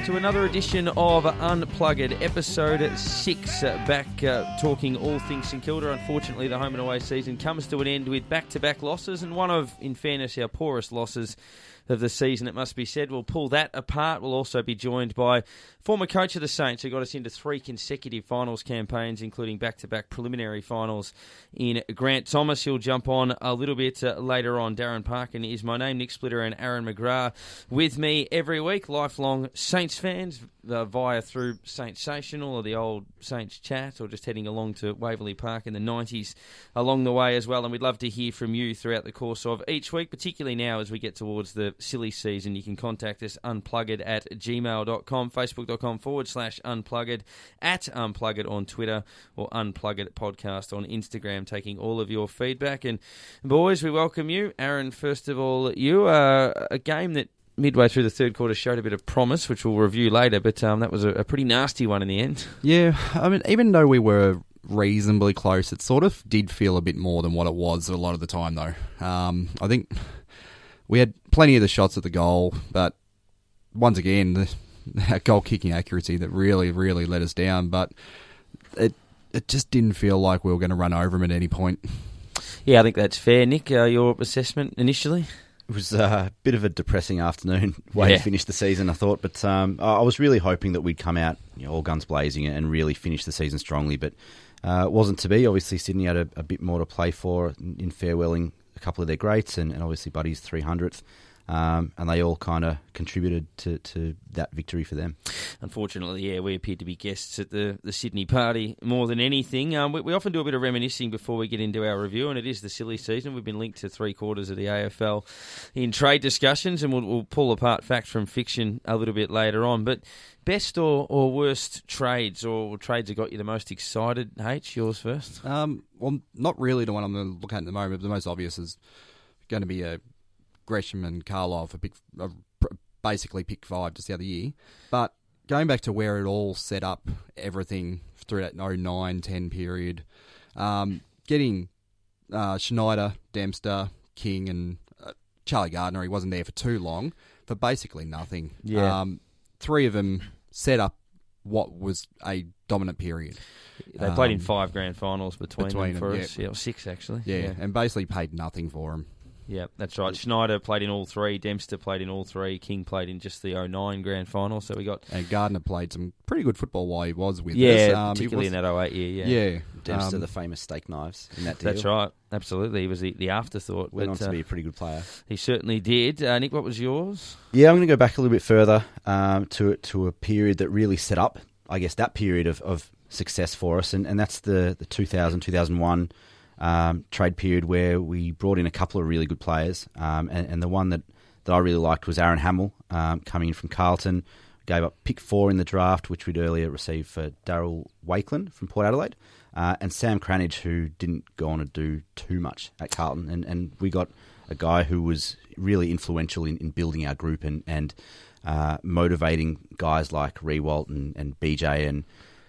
welcome to another edition of Unplugged, episode six. Back uh, talking all things St Kilda. Unfortunately, the home and away season comes to an end with back-to-back losses, and one of, in fairness, our poorest losses of the season, it must be said. We'll pull that apart. We'll also be joined by former coach of the Saints, who got us into three consecutive finals campaigns, including back to back preliminary finals in Grant Thomas. He'll jump on a little bit uh, later on. Darren Parkin is my name, Nick Splitter and Aaron McGrath with me every week. Lifelong Saints fans uh, via through Saintsational or the old Saints chat or just heading along to Waverley Park in the 90s along the way as well. And we'd love to hear from you throughout the course of each week, particularly now as we get towards the silly season. You can contact us unplugged at gmail.com, facebook.com forward slash unplugged, at unplugged on Twitter or unplugged podcast on Instagram, taking all of your feedback. And boys, we welcome you. Aaron, first of all, you are a game that midway through the third quarter showed a bit of promise, which we'll review later. But um, that was a, a, pretty nasty one in the end. Yeah, I mean, even though we were reasonably close, it sort of did feel a bit more than what it was a lot of the time, though. Um, I think we had plenty of the shots at the goal, but once again, the, that goal kicking accuracy that really, really let us down. But it it just didn't feel like we were going to run over them at any point. Yeah, I think that's fair. Nick, uh, your assessment initially? It was a bit of a depressing afternoon way yeah. to finish the season, I thought. But um, I was really hoping that we'd come out you know, all guns blazing and really finish the season strongly. But uh, it wasn't to be. Obviously, Sydney had a, a, bit more to play for in farewelling a couple of their greats and, and obviously Buddy's 300th. Um, and they all kind of contributed to, to that victory for them. Unfortunately, yeah, we appeared to be guests at the, the Sydney party more than anything. Um, we, we, often do a bit of reminiscing before we get into our review, and it is the silly season. We've been linked to three quarters of the AFL in trade discussions, and we'll, we'll pull apart fact from fiction a little bit later on. But best or, or worst trades or trades that got you the most excited? H, yours first. Um, well, not really the one I'm going to look at at the moment. but The most obvious is going to be a Gresham and Carlisle for pick, uh, basically pick five just the other year. But going back to where it all set up, everything through that 09 10 period, um, getting uh, Schneider, Dempster, King, and uh, Charlie Gardner, he wasn't there for too long, for basically nothing. Yeah. Um, three of them set up what was a dominant period. They played um, in five grand finals between, between them for them, us. Yeah. yeah, six actually. Yeah, yeah, and basically paid nothing for them. Yeah, that's right. Schneider played in all three. Dempster played in all three. King played in just the 09 grand final. So we got and Gardner played some pretty good football while he was with yeah, us. Um, particularly was, in that 08 year. Yeah, yeah. Dempster, um, the famous steak knives in that deal. That's right. Absolutely, he was the, the afterthought. Went but, on to uh, be a pretty good player. He certainly did. Uh, Nick, what was yours? Yeah, I'm going to go back a little bit further um, to to a period that really set up, I guess, that period of, of success for us, and, and that's the the 2000 2001 um, trade period where we brought in a couple of really good players, um, and, and, the one that, that I really liked was Aaron Hamill um, coming in from Carlton. Gave up pick four in the draft, which we'd earlier received for Daryl Wakelin from Port Adelaide, uh, and Sam Cranage, who didn't go on to do too much at Carlton, and, and we got a guy who was really influential in, in building our group and and uh, motivating guys like Riewoldt and, and BJ and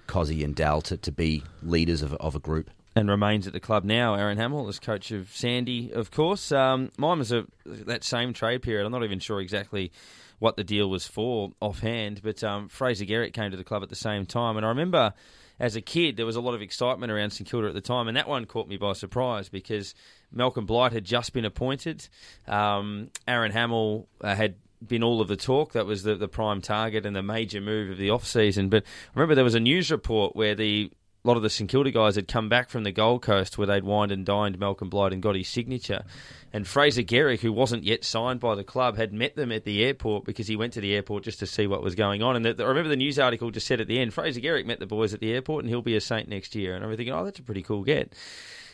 Cozzy and Dal to, to be leaders of, of a group and remains at the club now. Aaron Hamill is coach of Sandy, of course. Um, mine was a, that same trade period. I'm not even sure exactly what the deal was for offhand, but um, Fraser Gehrig came to the club at the same time, and I remember. As a kid, there was a lot of excitement around St Kilda at the time, and that one caught me by surprise because Malcolm Blight had just been appointed. Um, Aaron Hamill uh, had been all of the talk. That was the, the prime target and the major move of the off season. But I remember there was a news report where the a lot of the St Kilda guys had come back from the Gold Coast where they'd wined and dined Malcolm Blight and got his signature. And Fraser Gehrig, who wasn't yet signed by the club, had met them at the airport because he went to the airport just to see what was going on. And the, the, I remember the news article just said at the end, Fraser Gehrig met the boys at the airport and he'll be a Saint next year. And I'm thinking, oh, that's a pretty cool get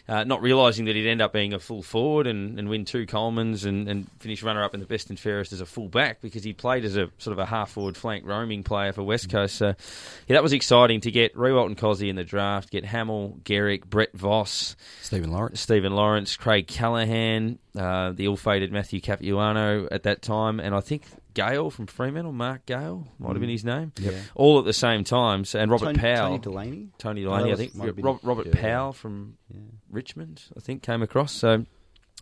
uh, not realising that he'd end up being a full forward and, and win two Colemans and, and finish runner up in the best and fairest as a full back because he played as a sort of a half forward flank roaming player for West Coast. So yeah, that was exciting to get Riewoldt and Cozzy in the draft, get Hamill, Gehrig, Brett Voss, Stephen Lawrence, Stephen Lawrence, Craig Callaghan, uh, the ill-fated Matthew Capuano at that time, and I think Gale from Fremantle, Mark Gale, might have been mm. his name. Yep. All at the same time. So, and Robert Tony, Powell. Tony Delaney? Tony Delaney, I think. Robert, Robert yeah. Powell from yeah. Richmond, I think, came across. So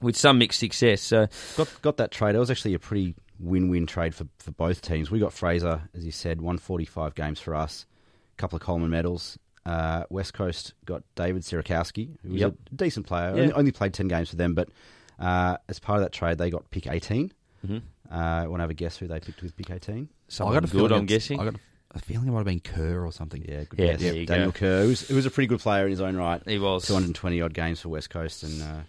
with some mixed success. So got got that trade. It was actually a pretty win-win trade for, for both teams. We got Fraser, as you said, 145 games for us, a couple of Coleman medals. Uh, West Coast got David Sierakowski, who was Yep. a decent player. Yeah. Only, only played 10 games for them, but uh, as part of that trade, they got pick 18. Mm-hmm. Uh, want to have a guess who they picked with pick 18? Someone good, I'm guessing. I got a feeling it might have been Kerr or something. Yeah, good Yeah, guess. there you Daniel go. Kerr, who was, who was a pretty good player in his own right. He was. 220 odd games for West Coast and uh,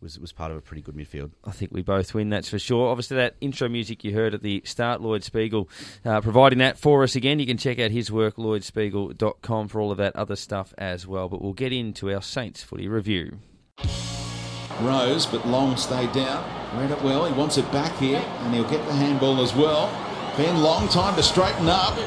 was was part of a pretty good midfield. I think we both win, that's for sure. Obviously, that intro music you heard at the start, Lloyd Spiegel, uh, providing that for us again. You can check out his work, lloydspiegel.com, for all of that other stuff as well. But we'll get into our Saints footy review. Rose, but Long stayed down. Read it well. He wants it back here, and he'll get the handball as well. Ben Long, time to straighten up.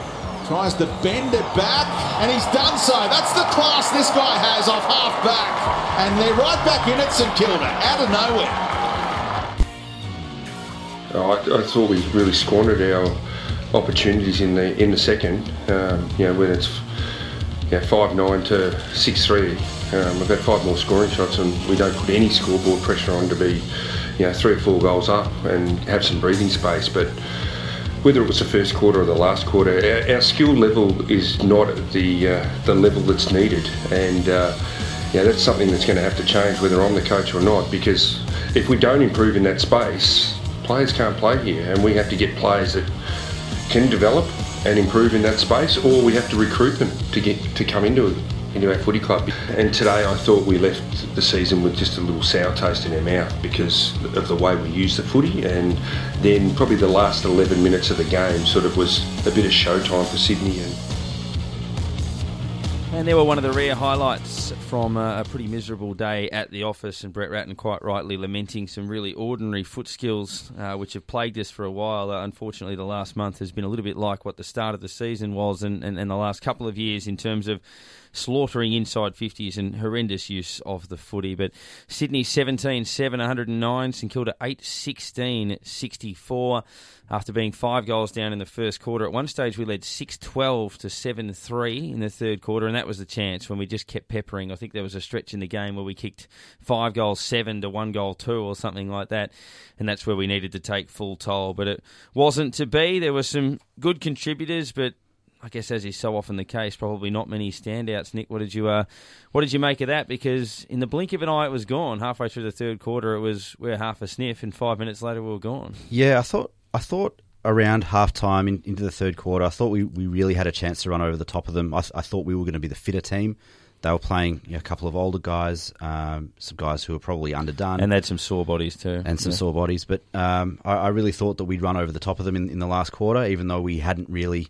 Tries to bend it back, and he's done so. That's the class this guy has off half back. And they're right back in at St Kilda, out of nowhere. Oh, I, I thought we really squandered our opportunities in the in the second. Um, you know, when it's yeah five nine to six three, um, we've had five more scoring shots, and we don't put any scoreboard pressure on to be you know three or four goals up and have some breathing space. But whether it was the first quarter or the last quarter, our, our skill level is not the uh, the level that's needed, and uh, yeah, that's something that's going to have to change, whether I'm the coach or not. Because if we don't improve in that space, players can't play here, and we have to get players that can develop and improve in that space, or we have to recruit them to get to come into. Into our footy club, and today I thought we left the season with just a little sour taste in our mouth because of the way we used the footy, and then probably the last 11 minutes of the game sort of was a bit of showtime for Sydney, and And there were one of the rare highlights from a pretty miserable day at the office, and Brett Ratten quite rightly lamenting some really ordinary foot skills uh, which have plagued us for a while. Uh, unfortunately, the last month has been a little bit like what the start of the season was, and, and, and the last couple of years in terms of slaughtering inside 50s and horrendous use of the footy. But Sydney 17 7, 109, St Kilda 8 16, 64. After being five goals down in the first quarter, at one stage we led 6 12 to 7 3 in the third quarter, and that was the chance when we just kept peppering. I think there was a stretch in the game where we kicked five goals 7 to one goal 2 or something like that, and that's where we needed to take full toll. But it wasn't to be. There were some good contributors, but I guess as is so often the case, probably not many standouts. Nick, what did you uh, what did you make of that? Because in the blink of an eye, it was gone. Halfway through the third quarter, it was we're half a sniff, and five minutes later, we were gone. Yeah, I thought I thought around half time in, into the third quarter, I thought we, we really had a chance to run over the top of them. I, I thought we were going to be the fitter team. They were playing you know, a couple of older guys, um, some guys who were probably underdone, And they had some sore bodies too, and some Yeah. sore bodies. But um, I, I really thought that we'd run over the top of them in, in the last quarter, even though we hadn't really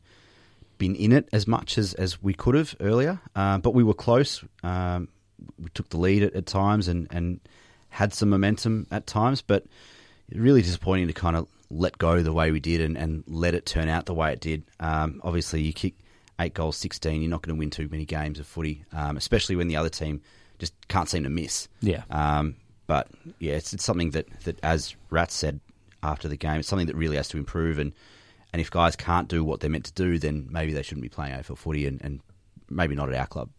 been in it as much as, as we could have earlier. Um, but we were close. Um, we took the lead at, at times and, and had some momentum at times. But really disappointing to kind of let go the way we did and, and let it turn out the way it did. Um, obviously, you kick eight goals, 16, you're not going to win too many games of footy, um, especially when the other team just can't seem to miss. Yeah. Um, but yeah, it's, it's something that, that, as Rats said after the game, it's something that really has to improve. And, and if guys can't do what they're meant to do, then maybe they shouldn't be playing AFL footy and, and maybe not at our club.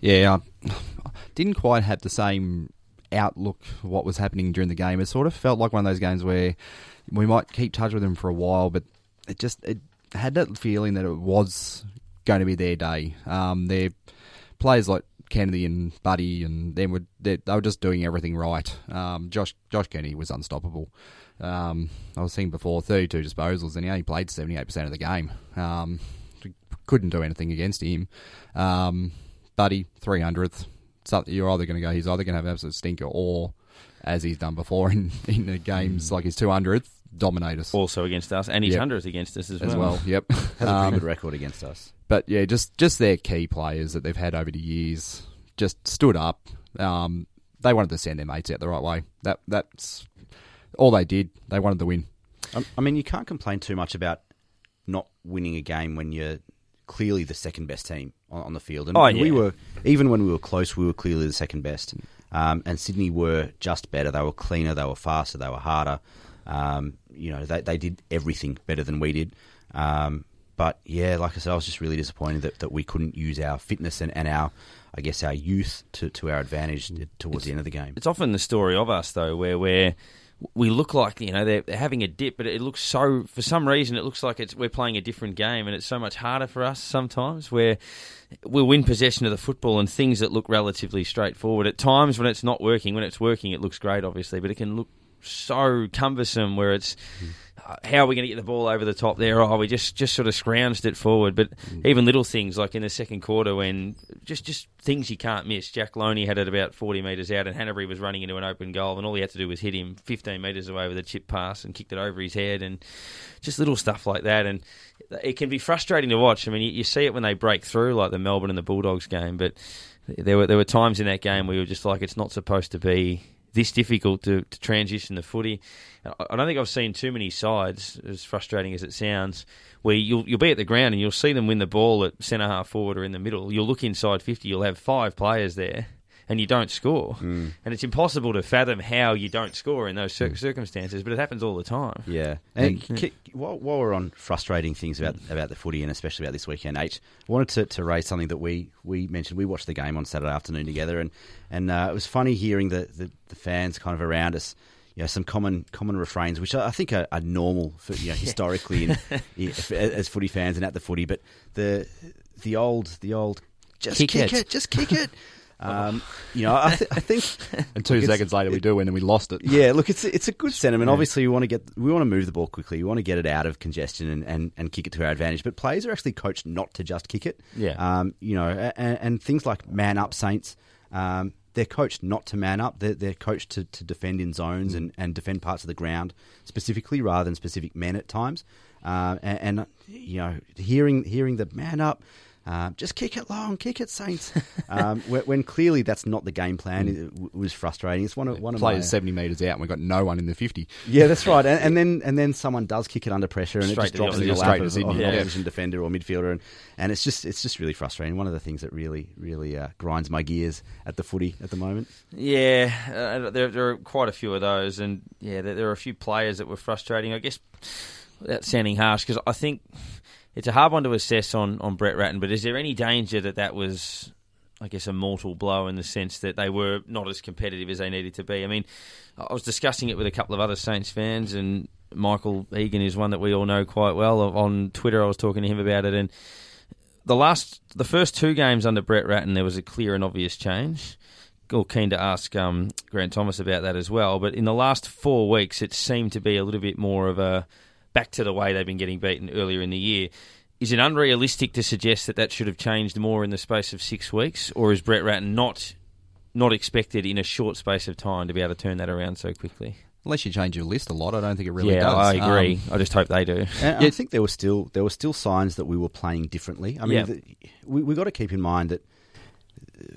Yeah, I didn't quite have the same outlook what was happening during the game. It sort of felt like one of those games where we might keep touch with them for a while, but it just it had that feeling that it was going to be their day. Um, their players like Kennedy and Buddy and them were they, they were just doing everything right. Um, Josh Josh Kennedy was unstoppable. Um, I was seeing before, 32 disposals, and he only played 78% of the game. Um, couldn't do anything against him. Um, Buddy, 300th. So you're either going to go, he's either going to have an absolute stinker, or as he's done before in, in the games like his 200th, dominate us Also against us, and his Yep. hundredth against us as, as well. Yep. Has a pretty Um, good record against us. but yeah, just just their key players that they've had over the years just stood up. Um, they wanted to send their mates out the right way. That that's all they did. They wanted to win. I- I mean, you can't complain too much about not winning a game when you're clearly the second best team on, on the field. And Oh, we yeah. were, even when we were close, we were clearly the second best. Um, and Sydney were just better. They were cleaner. They were faster. They were harder. Um, you know, they, they did everything better than we did. Um, but yeah, like I said, I was just really disappointed that, that we couldn't use our fitness and, and our, I guess, our youth to, to our advantage towards the end of the game. It's often the story of us though, where we're we look like you know they're, having a dip, but it looks so for some reason it looks like it's we're playing a different game, and it's so much harder for us sometimes where we'll win possession of the football and things that look relatively straightforward at times when it's not working. When it's working, it looks great, obviously, but it can look so cumbersome where it's. Mm how are we going to get the ball over the top there? Oh, we just, just sort of scrounged it forward. But mm. even little things like in the second quarter when just just things you can't miss. Jack Lonie had it about 40 metres out and Hannebery was running into an open goal and all he had to do was hit him 15 metres away with a chip pass and kicked it over his head and just little stuff like that. And it can be frustrating to watch. I mean, you, you see it when they break through like the Melbourne and the Bulldogs game, but there were there were times in that game where you were just like, it's not supposed to be this difficult to, to transition the footy. I don't think I've seen too many sides, as frustrating as it sounds, where you'll you'll be at the ground and you'll see them win the ball at centre half forward or in the middle. You'll look inside fifty, you'll have five players there, and you don't score. Mm. And it's impossible to fathom how you don't score in those cir- circumstances, but it happens all the time. Yeah. And yeah. while, while, we're on frustrating things about about the footy and especially about this weekend, H, I wanted to, to raise something that we, we mentioned. We watched the game on Saturday afternoon together, and and uh, it was funny hearing the, the, the fans kind of around us you know, some common common refrains, which I think are, are normal for you know historically in, as footy fans and at the footy. But the the old the old just kick, kick it. it. just kick it. Um, you know, I, th- I think. and two seconds later, we do win and we lost it. Yeah, look, it's it's a good sentiment. Yeah. Obviously, we want to get we want to move the ball quickly. We want to get it out of congestion and, and, and kick it to our advantage. But players are actually coached not to just kick it. Yeah. Um, you know, and, and things like man up Saints. Um, they're coached not to man up. They're, they're coached to, to defend in zones mm. and, and defend parts of the ground specifically rather than specific men at times. Uh, and, and, you know, hearing hearing the man up, uh, just kick it long, kick it, Saints. um, when, clearly that's not the game plan, it, was frustrating. It's one of one of players my, seventy metres out, and we've got no one in the fifty. Yeah, that's right. And, and, then and then someone does kick it under pressure, and straight it just drops in the lap of, of yeah. opposition defender or midfielder, and, and it's just it's just really frustrating. One of the things that really really uh, grinds my gears at the footy at the moment. Yeah, uh, there, there are quite a few of those, and yeah, there, there are a few players that were frustrating. I guess without sounding harsh, because I think it's a hard one to assess on, on Brett Ratten, but is there any danger that that was, I guess, a mortal blow in the sense that they were not as competitive as they needed to be? I mean, I was discussing it with a couple of other Saints fans, and Michael Egan is one that we all know quite well. On Twitter, I was talking to him about it, and the last, the first two games under Brett Ratten, there was a clear and obvious change. Or keen to ask um, Grant Thomas about that as well. But in the last four weeks, it seemed to be a little bit more of a back to the way they've been getting beaten earlier in the year. Is it unrealistic to suggest that that should have changed more in the space of six weeks, or is Brett Ratten not not expected in a short space of time to be able to turn that around so quickly? Unless you change your list a lot, I don't think it really yeah, does. I agree. Um, I just hope they do. yeah. I think there were still there were still signs that we were playing differently. I mean, yeah. the, we we got to keep in mind that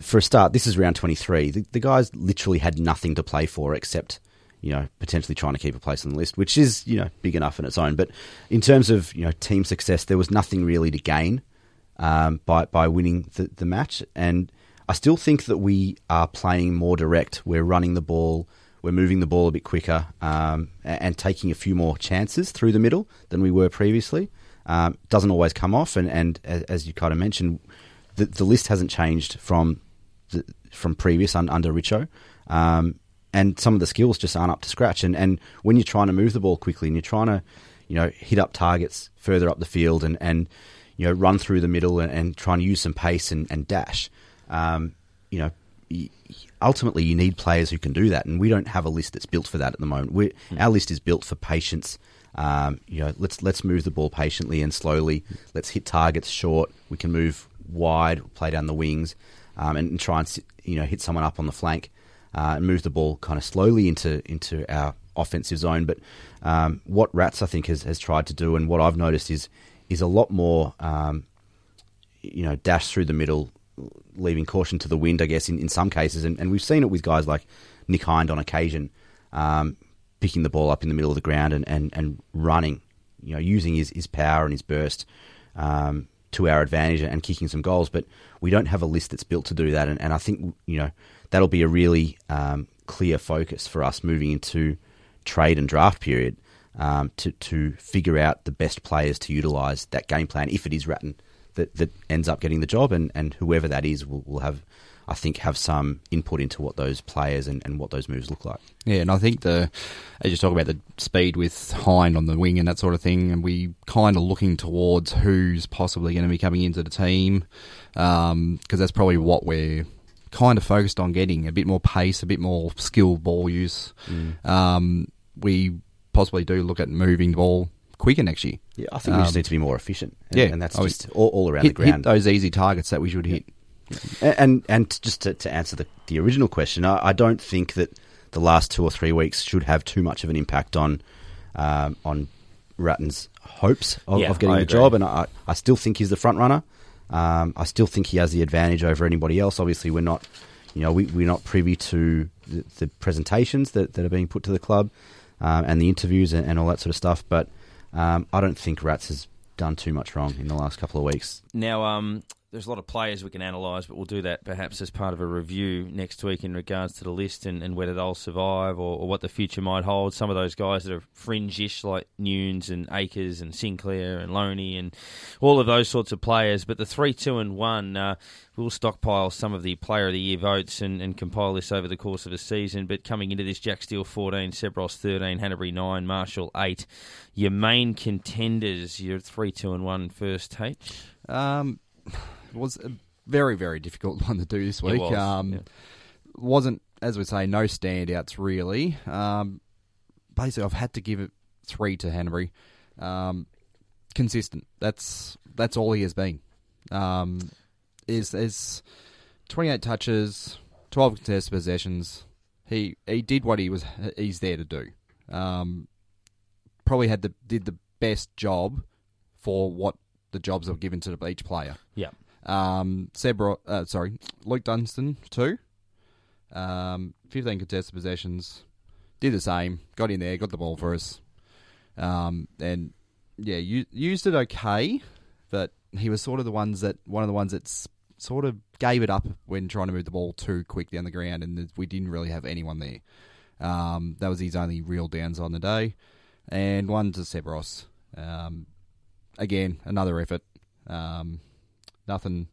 for a start, this is round twenty three. The, the guys literally had nothing to play for except you know, potentially trying to keep a place on the list, which is, you know, big enough in its own. But in terms of, you know, team success, there was nothing really to gain um, by, by winning the, the match. And I still think that we are playing more direct. We're running the ball, we're moving the ball a bit quicker, um, and, and, taking a few more chances through the middle than we were previously. Um, doesn't always come off, and, and as, you kind of mentioned, the, the list hasn't changed from the, from previous un, under Richo. Um, and some of the skills just aren't up to scratch. And and when you're trying to move the ball quickly and you're trying to, you know, hit up targets further up the field and and you know run through the middle and, and trying to use some pace and, and dash, um, you know. Ultimately, you need players who can do that, and we don't have a list that's built for that at the moment. we mm. Our list is built for patience. Um, you know, let's let's move the ball patiently and slowly. Let's hit targets short. We can move wide, play down the wings, um, and, and, try and you know hit someone up on the flank uh, and move the ball kind of slowly into into our offensive zone. But um, what Rats I think has, has tried to do, and what I've noticed is is a lot more, um, you know, dash through the middle, leaving caution to the wind. I guess in, in some cases, and, and we've seen it with guys like Nick Hind on occasion, um, picking the ball up in the middle of the ground and, and, and running, you know, using his, his power and his burst. Um, to our advantage and kicking some goals, but we don't have a list that's built to do that. And, and I think you know that'll be a really um, clear focus for us moving into trade and draft period um, to to figure out the best players to utilise that game plan if it is Ratten that, that ends up getting the job, and, and whoever that is will, will have, I think, have some input into what those players and, and what those moves look like. Yeah, and I think the as you talk about the speed with Hind on the wing and that sort of thing, and we kind of looking towards who's possibly going to be coming into the team because um, that's probably what we're kind of focused on getting a bit more pace, a bit more skill ball use. Mm. Um, we possibly do look at moving the ball quicker next year. Yeah, I think we just um, need to be more efficient. And, yeah, and that's just all, all around hit, the ground. Hit those easy targets that we should hit. And, and, and just to, to answer the, the original question, I, I, don't think that the last two or three weeks should have too much of an impact on um, on Ratten's hopes of, yeah, of getting the job. And I, I still think he's the front runner. Um, I still think he has the advantage over anybody else. Obviously, we're not, you know, we, we're not privy to the, the presentations that, that are being put to the club um, and the interviews and, and, all that sort of stuff. But um, I don't think Rats has done too much wrong in the last couple of weeks. Now, um, there's a lot of players we can analyse, but we'll do that perhaps as part of a review next week in regards to the list and, and whether they'll survive or, or, what the future might hold. Some of those guys that are fringe-ish, like Newnes and Acres and Sinclair and Lonie and all of those sorts of players. But the three, two, and one, uh, we'll stockpile some of the Player of the Year votes and, and compile this over the course of a season. But coming into this, Jack Steele 14, Seb Ross 13, Hannebery 9, Marshall 8. Your main contenders, your three, two, and one first, H? Um was a very, very difficult one to do this week. Was, um, yeah. Wasn't, as we say, no standouts really. Um, basically, I've had to give it three to Hannebery. Um, consistent. That's that's all he has been. Um, is is twenty eight touches, twelve contested possessions. He he did what he was he's there to do. Um, probably had the did the best job for what the jobs are given to each player. Yeah. Um, uh, sorry, Luke Dunstan two. Um, fifteen contested possessions. Did the same. Got in there. Got the ball for us. Um, and yeah, you, used it okay, but he was sort of the ones that one of the ones that sort of gave it up when trying to move the ball too quick down the ground, and we didn't really have anyone there. Um, that was his only real downs on the day, and one to Seb Ross. Um, again, another effort. Um, Nothing,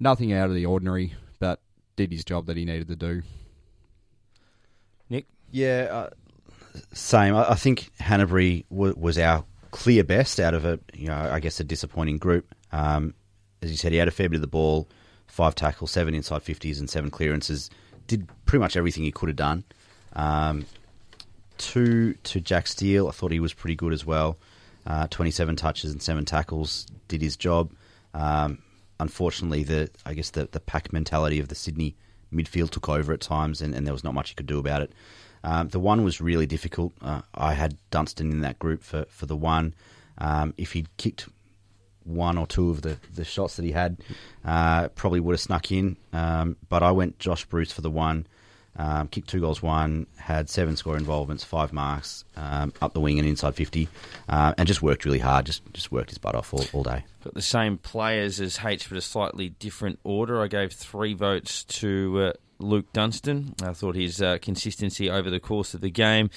nothing out of the ordinary, but did his job that he needed to do. Nick, yeah, uh, same. I, I think Hannebery w- was our clear best out of a, you know, I guess a disappointing group. Um, as you said, he had a fair bit of the ball, five tackles, seven inside fifties, and seven clearances. Did pretty much everything he could have done. Um, two to Jack Steele, I thought he was pretty good as well. Uh, Twenty-seven touches and seven tackles, did his job. Um, unfortunately, the I guess the, the pack mentality of the Sydney midfield took over at times, and, and there was not much you could do about it. Um, the one was really difficult. Uh, I had Dunstan in that group for, for the one. Um, if he'd kicked one or two of the, the shots that he had, uh, probably would have snuck in. Um, but I went Josh Bruce for the one. Um, kicked two goals, one, had seven score involvements, five marks, um, up the wing and inside 50, uh, and just worked really hard, just just worked his butt off all, all day. Got the same players as H, but a slightly different order. I gave three votes to uh, Luke Dunstan. I thought his uh, consistency over the course of the game.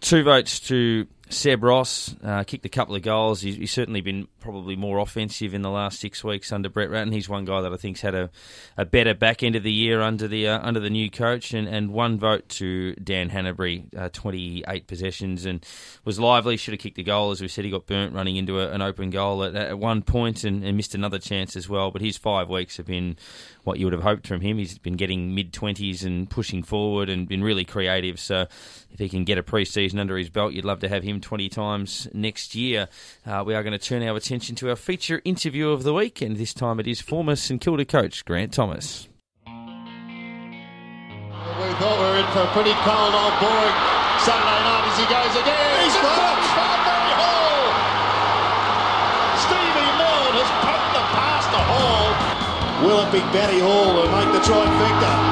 Two votes to Seb Ross uh, kicked a couple of goals. He's, he's, certainly been probably more offensive in the last six weeks under Brett Ratten. He's one guy that I think's had a, a better back end of the year under the uh, under the new coach. And, and one vote to Dan Hannebery, uh, twenty eight possessions and was lively. Should have kicked a goal as we said. He got burnt running into a, an open goal at, at one point and, and, missed another chance as well. But his five weeks have been what you would have hoped from him. He's been getting mid twenties and pushing forward and been really creative. So if he can get a pre season under his belt, you'd love to have him 20 times next year. Uh, we are going to turn our attention to our feature interview of the week, and this time it is former St Kilda coach Grant Thomas. We thought we were in for a pretty cold, old, boring Saturday night as he goes again. He's got Barry Hall. Stevie Milne has poked the past to Hall. Will it be Benny Hall who make the trifecta?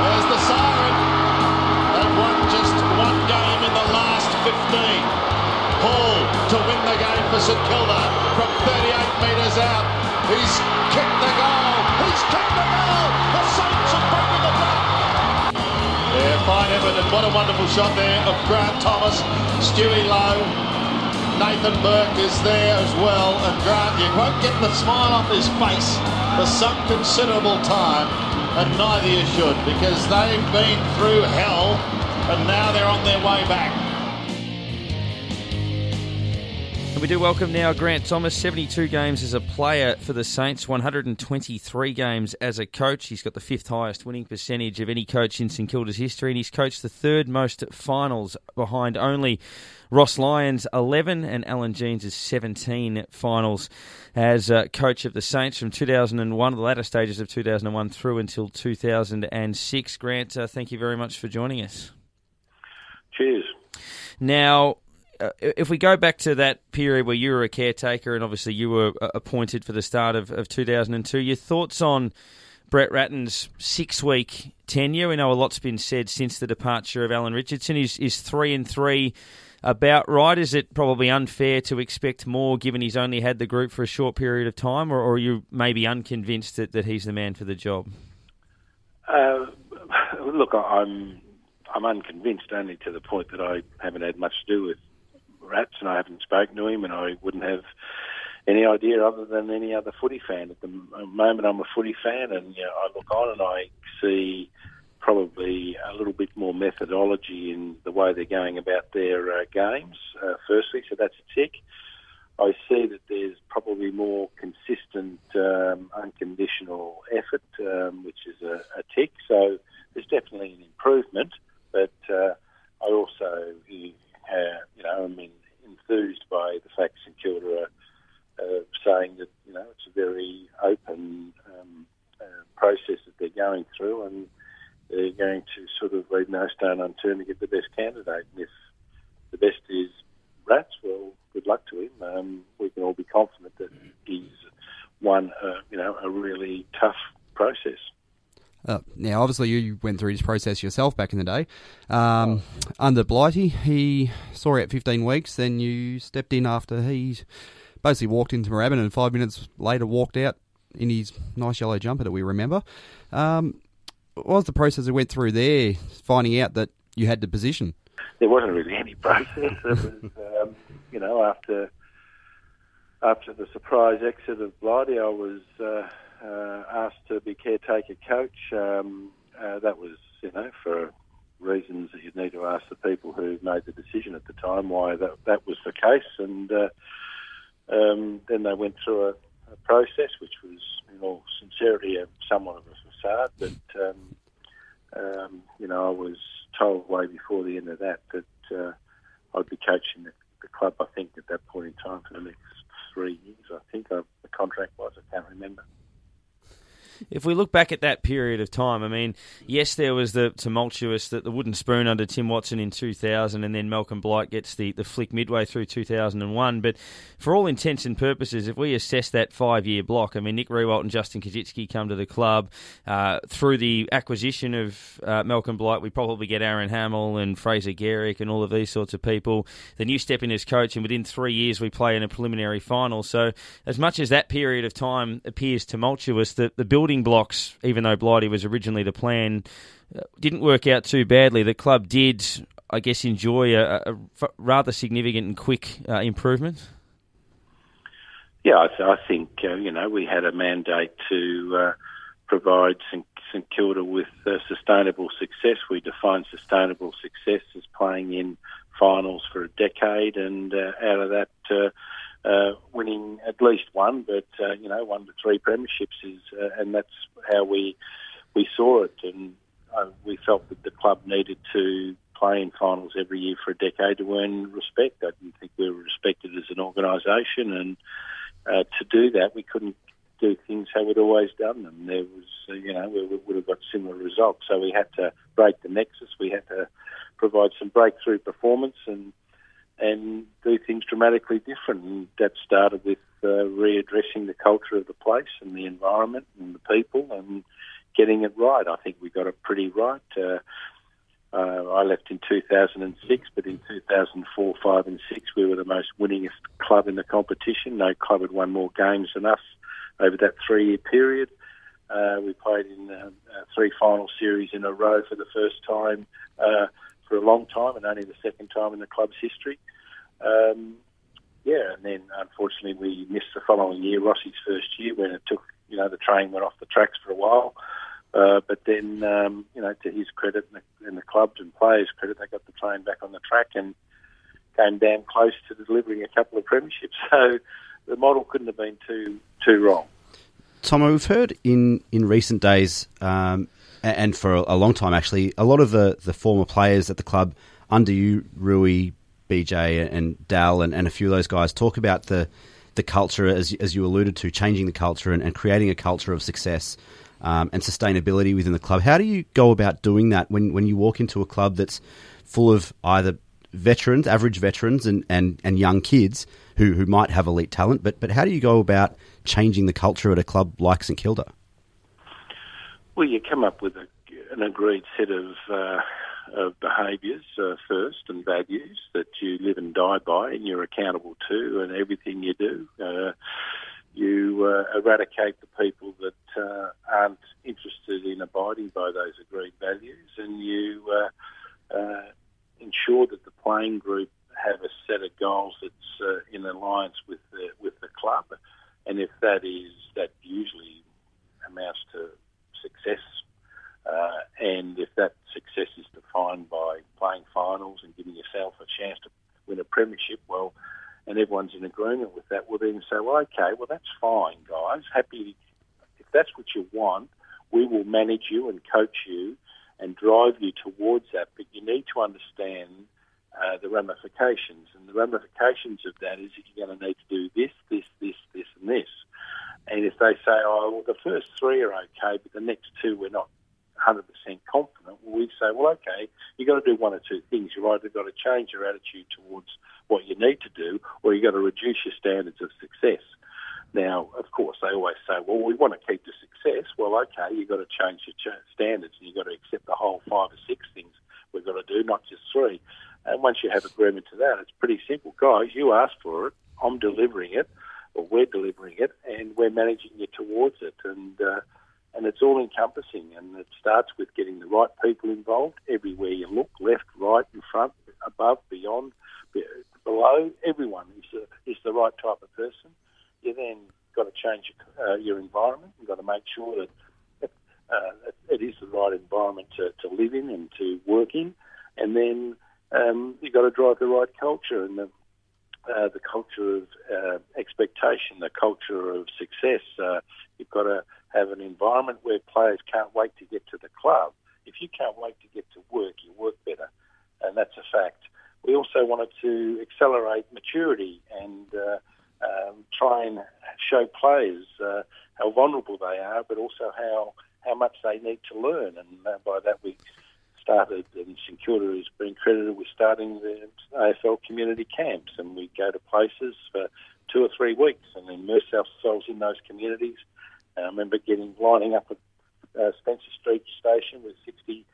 To win the game for St Kilda from 38 metres out. He's kicked the goal. He's kicked the goal. The Saints have broken the back. Yeah, fine Everton. What a wonderful shot there of Grant Thomas, Stewie Loewe. Nathan Burke is there as well, and Grant, you won't get the smile off his face for some considerable time, and neither you should because they've been through hell and now they're on their way back. And we do welcome now Grant Thomas, 72 games as a player for the Saints, 123 games as a coach. He's got the fifth highest winning percentage of any coach in St Kilda's history, and he's coached the third most finals behind only Ross Lyon's 11 and Alan Jeans' 17 finals as uh, coach of the Saints from 2001, the latter stages of 2001 through until 2006. Grant, uh, thank you very much for joining us. Cheers. Now, uh, if we go back to that period where you were a caretaker and obviously you were uh, appointed for the start of, of 2002, your thoughts on Brett Ratten's six week tenure? We know a lot's been said since the departure of Alan Richardson. Is, is three and three about right? Is it probably unfair to expect more given he's only had the group for a short period of time, or, or are you maybe unconvinced that, that he's the man for the job? Uh, look, I'm I'm unconvinced only to the point that I haven't had much to do with Rats, and I haven't spoken to him, and I wouldn't have any idea other than any other footy fan. At the moment, I'm a footy fan, and you know, I look on and I see probably a little bit more methodology in the way they're going about their uh, games. Uh, firstly, so that's a tick. I see that there's probably more consistent, um, unconditional effort, um, which is a, a tick. So there's definitely an improvement, but uh, I also, you know, I'm enthused by the fact St Kilda are uh, saying that you know it's a very open um, uh, process that they're going through, and they're going to sort of leave no stone unturned to get the best candidate. And if the best is Rats, well, good luck to him. Um, we can all be confident that he's won, you know, a really tough process. Uh, now, obviously, you went through this process yourself back in the day. Um, under Blighty, he saw out 15 weeks, then you stepped in after he basically walked into Moorabbin and five minutes later walked out in his nice yellow jumper that we remember. Um, what was the process that went through there, finding out that you had the position? There wasn't really any process. It was, um, you know, after after the surprise exit of Blighty, I was uh, asked to be caretaker coach. Um, uh, that was, you know, for reasons that you'd need to ask the people who made the decision at the time why that that was the case. And uh, um, then they went through a, a, process which was, in all sincerity, a, somewhat of a facade. But um, um, you know, I was told way before the end of that that uh, I'd be coaching the, the, club. I think at that point in time for the next three years. I think I, the contract was. I can't remember if we look back at that period of time, I mean, yes, there was the tumultuous, the, the wooden spoon under Tim Watson in 2000, and then Malcolm Blight gets the, the flick midway through 2001. But for all intents and purposes, if we assess that five year block, I mean, Nick Riewoldt and Justin Koschitzke come to the club. Uh, through the acquisition of uh, Malcolm Blight, we probably get Aaron Hamill and Fraser Gehrig and all of these sorts of people. Then you step in as coach, and within three years, we play in a preliminary final. So, as much as that period of time appears tumultuous, the, the building building blocks, even though Blighty was originally the plan, uh, didn't work out too badly. The club did, I guess, enjoy a, a rather significant and quick uh, improvement. Yeah, I, I think uh, you know we had a mandate to uh, provide St. St Kilda with uh, sustainable success. We defined sustainable success as playing in finals for a decade, and uh, out of that uh, winning at least one, but uh, you know, one to three premierships is, uh, and that's how we we saw it, and uh, we felt that the club needed to play in finals every year for a decade to earn respect. I didn't think we were respected as an organisation, and uh, to do that, we couldn't do things how we'd always done them. There was, uh, you know, we, would have got similar results. So we had to break the nexus. We had to provide some breakthrough performance and and do things dramatically different. And that started with uh, readdressing the culture of the place and the environment and the people and getting it right. I think we got it pretty right. Uh, uh, I left in 2006, but in 2004, 5 and 6, we were the most winningest club in the competition. No club had won more games than us over that three-year period. Uh, we played in uh, three final series in a row for the first time uh, for a long time and only the second time in the club's history. Um, yeah, and then unfortunately we missed the following year, Rossi's first year, when it took you know, the train went off the tracks for a while. Uh, but then, um, you know, to his credit and the, and the clubs and players' credit, they got the train back on the track and came damn close to delivering a couple of premierships. So the model couldn't have been too too wrong. Tom, we've heard in, in recent days, um, and for a long time actually, a lot of the, the former players at the club under you, Roo, BJ, and Dal, and, and a few of those guys talk about the the culture, as, as you alluded to, changing the culture and, and creating a culture of success um, and sustainability within the club. How do you go about doing that when, when you walk into a club that's full of either veterans, average veterans, and, and, and young kids who, who might have elite talent, but, but how do you go about changing the culture at a club like St Kilda? Well, you come up with a, an agreed set of, uh, of behaviours uh, first and values that you live and die by and you're accountable to and everything you do. Uh, you uh, eradicate the people that uh, aren't interested in abiding by those agreed values and you uh, ensure that the playing group have a set of goals that's in alliance with the, with the club. And if that is, that usually amounts to success. Uh, and if that success is defined by playing finals and giving yourself a chance to win a premiership, well, and everyone's in agreement with that, well then say, well, okay, well that's fine, guys. Happy if that's what you want, we will manage you and coach you and drive you towards that. But you need to understand uh, the ramifications, and the ramifications of that is that you're going to need to do this, this, this, this, and this. And if they say, oh, well, the first three are okay, but the next two we're not 100% confident, well, we say, well, okay, you've got to do one or two things. You've either got to change your attitude towards what you need to do, or you've got to reduce your standards of success. Now, of course, they always say, well, we want to keep the success. Well, okay, you've got to change your standards and you've got to accept the whole five or six things we've got to do, not just three. And once you have agreement to that, it's pretty simple. Guys, you asked for it, I'm delivering it, or we're delivering it, and we're managing you towards it. And, uh, and it's all encompassing, and it starts with getting the right people involved everywhere you look left, right, in front, above, beyond, below. Everyone is, a, is the right type of person you then got to change uh, your environment. You've got to make sure that uh, it is the right environment to, to live in and to work in, and then um, you've got to drive the right culture and the, uh, the culture of uh, expectation, the culture of success. Uh, you've got to have an environment where players can't wait to get to the club. If you can't wait to get to work, you work better, and that's a fact. We also wanted to accelerate maturity and uh, um, try and show players uh, how vulnerable they are, but also how how much they need to learn. And by that we started, and St Kilda has been credited with starting the AFL community camps, and we go to places for two or three weeks and immerse ourselves in those communities. And I remember getting lining up at uh, Spencer Street Station with 60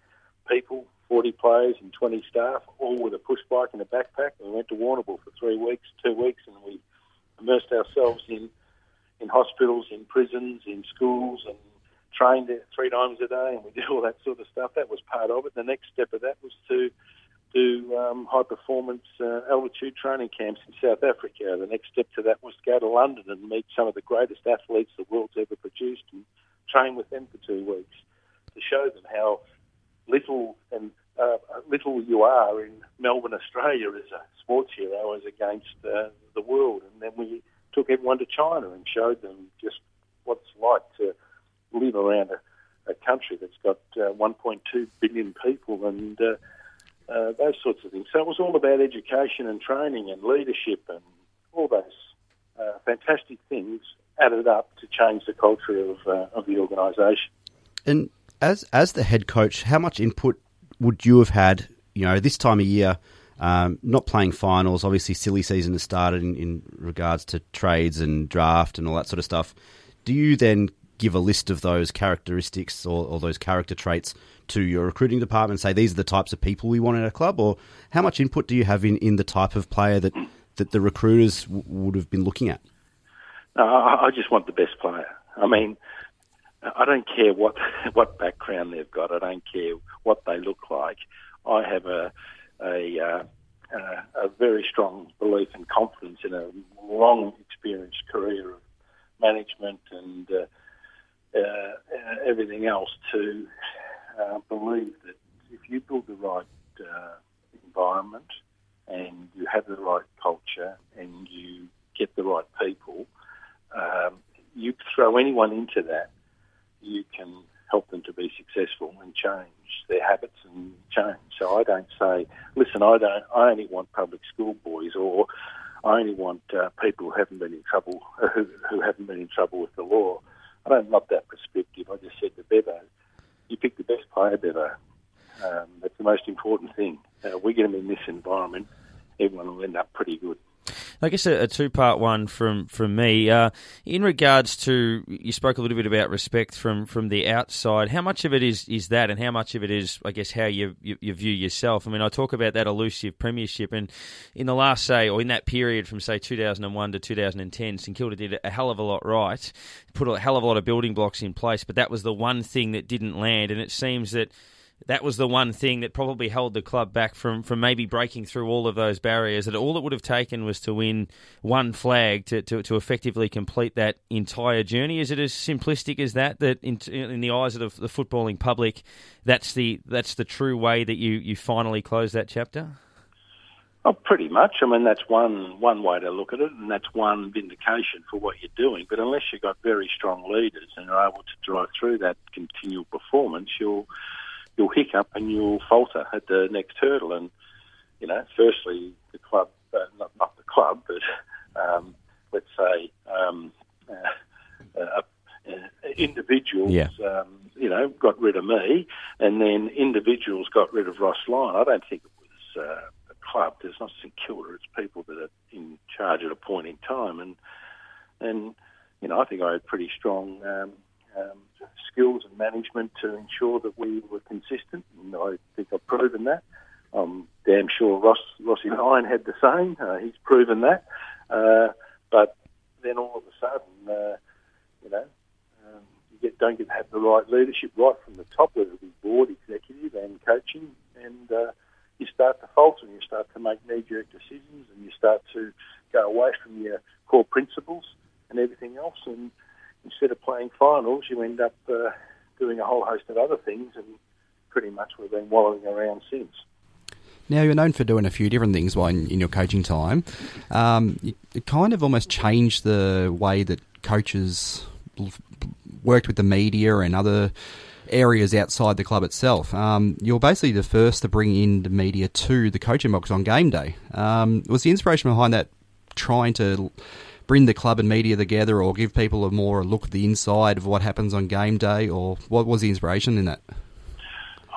people, 40 players and 20 staff, all with a push bike and a backpack. And we went to Warrnambool for three weeks, two weeks, and we immersed ourselves in in hospitals, in prisons, in schools, and trained three times a day, and we did all that sort of stuff. That was part of it. The next step of that was to do um, high performance uh, altitude training camps in South Africa. The next step to that was to go to London and meet some of the greatest athletes the world's ever produced and train with them for two weeks to show them how little and uh, little you are in Melbourne, Australia, as a sports hero as against uh, the world. And then we took everyone to China and showed them just what it's like to live around a, a country that's got uh, 1.2 billion people and uh, uh, those sorts of things. So it was all about education and training and leadership and all those uh, fantastic things added up to change the culture of, uh, of the organisation. And as as the head coach, how much input would you have had? You know, this time of year, um, not playing finals. Obviously, silly season has started in, in, regards to trades and draft and all that sort of stuff. Do you then give a list of those characteristics or, or those character traits to your recruiting department and say these are the types of people we want in a club? Or how much input do you have in, in the type of player that, that the recruiters w- would have been looking at? No, I, just want the best player. I mean, I don't care what what background they've got. I don't care what they look like. I have a a, uh, a very strong belief and confidence in a long experienced career of management and uh, uh, uh, everything else to uh, believe that if you build the right uh, environment and you have the right culture and you get the right people, um, you throw anyone into that, you can help them to be successful and change their habits and change. So I don't say, listen, I don't. I only want public school boys, or I only want uh, people who haven't been in trouble, who, who haven't been in trouble with the law. I don't love that perspective. I just said to Bevo, you pick the best player, Bevo. Um, that's the most important thing. Uh, we get them in this environment, everyone will end up pretty good. I guess a, a two-part one from from me. Uh, in regards to, you spoke a little bit about respect from, from the outside. How much of it is, is that, and how much of it is, I guess, how you, you, you view yourself? I mean, I talk about that elusive premiership, and in the last say, or in that period from say 2001 to 2010, St Kilda did a hell of a lot right, put a hell of a lot of building blocks in place, but that was the one thing that didn't land, and it seems that that was the one thing that probably held the club back from, from maybe breaking through all of those barriers. That all it would have taken was to win one flag to, to, to effectively complete that entire journey. Is it as simplistic as that? That in, in the eyes of the, the footballing public, that's the that's the true way that you, you finally close that chapter. Oh, pretty much. I mean, that's one one way to look at it, and that's one vindication for what you're doing. But unless you've got very strong leaders and are able to drive through that continual performance, you'll you'll hiccup and you'll falter at the next hurdle. And you know, firstly, the club, uh, not not the club, but um, let's say um, uh, uh, uh, individuals, yeah. um, you know, got rid of me, and then individuals got rid of Ross Lyon. I don't think it was uh, a club. There's not St Kilda. It's people that are in charge at a point in time, and and you know, I think I had pretty strong. Um, um, skills and management to ensure that we were consistent, and I think I've proven that. I'm damn sure Ross Rossi had the same. Uh, he's proven that. Uh, but then all of a sudden, uh, you know, um, you get, don't get have the right leadership right from the top, whether it be board, executive, and coaching, and uh, you start to falter and you start to make knee-jerk decisions, and you start to go away from your core principles and everything else, and instead of playing finals, you end up uh, doing a whole host of other things, and pretty much we've been wallowing around since. Now you're known for doing a few different things while in, in your coaching time. Um, it, kind of almost changed the way that coaches worked with the media and other areas outside the club itself. Um, you're basically the first to bring in the media to the coaching box on game day. Um, was the inspiration behind that trying to bring the club and media together or give people a more look at the inside of what happens on game day, or what was the inspiration in that?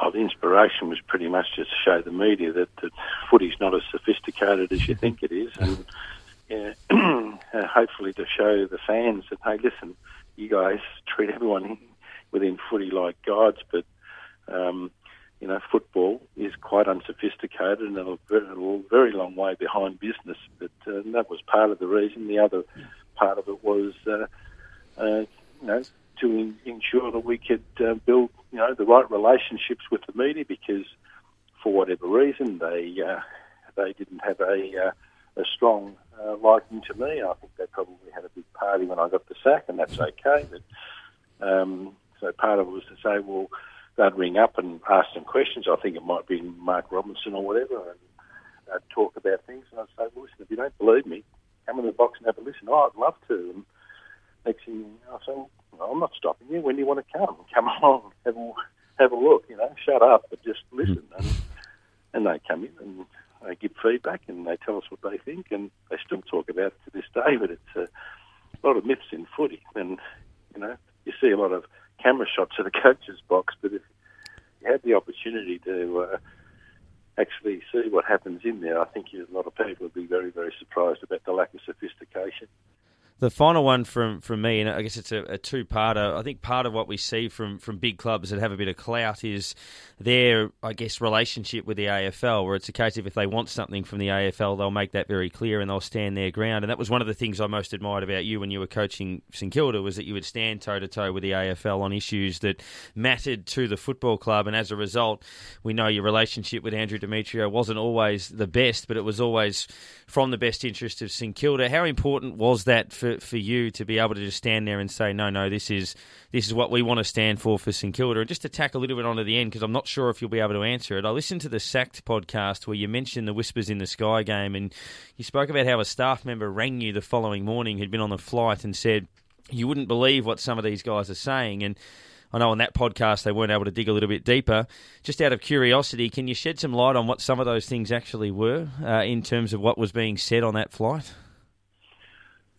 Oh, the inspiration was pretty much just to show the media that, that footy's not as sophisticated as you think it is, and yeah, uh, hopefully to show the fans that hey, listen, you guys treat everyone within footy like gods, but um, you know, football is quite unsophisticated and a very, long way behind business. But uh, that was part of the reason. The other part of it was, uh, uh, you know, to in, ensure that we could uh, build, you know, the right relationships with the media because, for whatever reason, they uh, they didn't have a uh, a strong liking to me. I think they probably had a big party when I got the sack, and that's okay. But um, so part of it was to say, well they'd ring up and ask some questions. I think it might be Mark Robinson or whatever, and they'd talk about things. And I'd say, well, listen, if you don't believe me, come in the box and have a listen. Oh, I'd love to. And next thing I say, well, I'm not stopping you. When do you want to come? Come along, have a, have a look. You know, shut up, but just listen. Hmm. And, and they come in and they give feedback and they tell us what they think, and they still talk about it to this day. But it's a lot of myths in footy, and you know, you see a lot of camera shots of the coach's box, but if you had the opportunity to uh, actually see what happens in there, I think a lot of people would be very, very surprised about the lack of sophistication the final one from, from me, and I guess it's a, a two parter. I think part of what we see from, from big clubs that have a bit of clout is their, I guess, relationship with the AFL, where it's a case of if they want something from the AFL, they'll make that very clear and they'll stand their ground. And that was one of the things I most admired about you when you were coaching St Kilda was that you would stand toe to toe with the AFL on issues that mattered to the football club. And as a result, we know your relationship with Andrew Demetriou wasn't always the best, but it was always from the best interest of St Kilda. How important was that for for, for you to be able to just stand there and say, no, no, this is this is what we want to stand for for St Kilda? And just to tack a little bit onto the end, because I'm not sure if you'll be able to answer it. I listened to the Sacked podcast where you mentioned the Whispers in the Sky game, and you spoke about how a staff member rang you the following morning who'd been on the flight and said, you wouldn't believe what some of these guys are saying. And I know on that podcast they weren't able to dig a little bit deeper. Just out of curiosity, can you shed some light on what some of those things actually were uh, in terms of what was being said on that flight?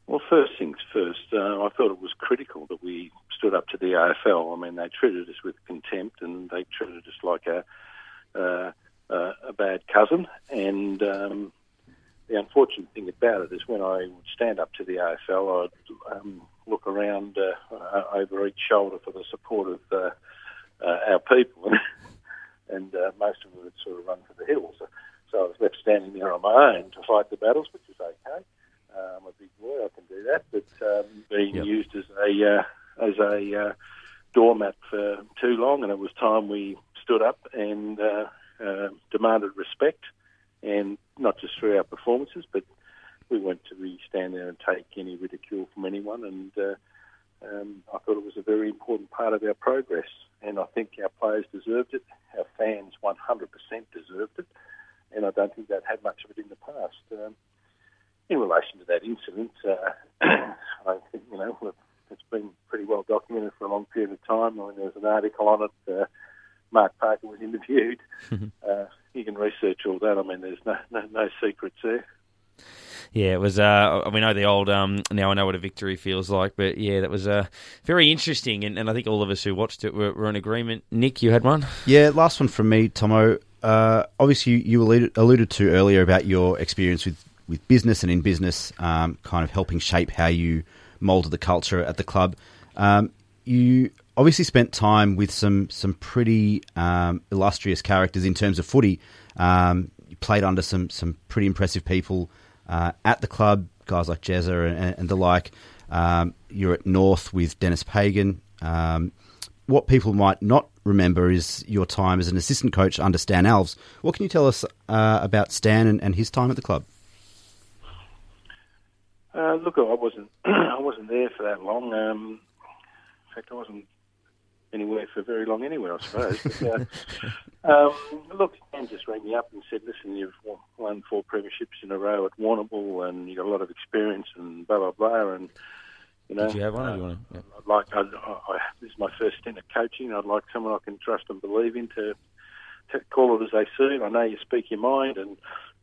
Well, first things first, uh, I thought it was critical that we stood up to the AFL. I mean, they treated us with contempt and they treated us like a uh, uh, a bad cousin. And um, the unfortunate thing about it is when I would stand up to the AFL, I'd um, look around uh, uh, over each shoulder for the support of uh, our people, and most of them would sort of run for the hills. So I was left standing there on my own to fight the battles, which is okay. I'm a big boy, I can do that. But um, being Yep. used as a uh, as a uh, doormat for too long, and it was time we stood up and uh, demanded respect, and not just through our performances, but we weren't to really stand there and take any ridicule from anyone. And uh, um, I thought it was a very important part of our progress, and I think our players deserved it. Our fans 100% deserved it, and I don't think they've had much of it in the past. Um, in relation to that incident, uh, I think you know it's been pretty well documented for a long period of time. I mean, there was an article on it. Uh, Mark Parker was interviewed. uh, you can research all that. I mean, there's no no, no secrets there. Yeah, it was. Uh, we know the old. Um, now I know what a victory feels like, but yeah, that was uh, very interesting, and, and I think all of us who watched it were, were in agreement. Nick, you had one. Yeah, last one from me, Tomo. Uh, obviously, you, you alluded, alluded to earlier about your experience with, with business and in business, um, kind of helping shape how you moulded the culture at the club. Um, you obviously spent time with some some pretty um, illustrious characters in terms of footy. Um, you played under some some pretty impressive people uh, at the club, guys like Jezza and, and the like. Um, you're at North with Denis Pagan. Um, what people might not remember is your time as an assistant coach under Stan Alves. What can you tell us uh, about Stan and, and his time at the club? Uh, look, I wasn't I wasn't there for that long. Um, in fact, I wasn't anywhere for very long anywhere, I suppose. But, uh, um, look, Dan just rang me up and said, "Listen, you've won- four premierships in a row at Warrnambool, and you've got a lot of experience, and blah blah blah." And you know, Did you have one? Uh, do you want to? I'd like. I'd, I, I, this is my first stint at coaching. I'd like someone I can trust and believe in to, to call it as they see it. I know you speak your mind, and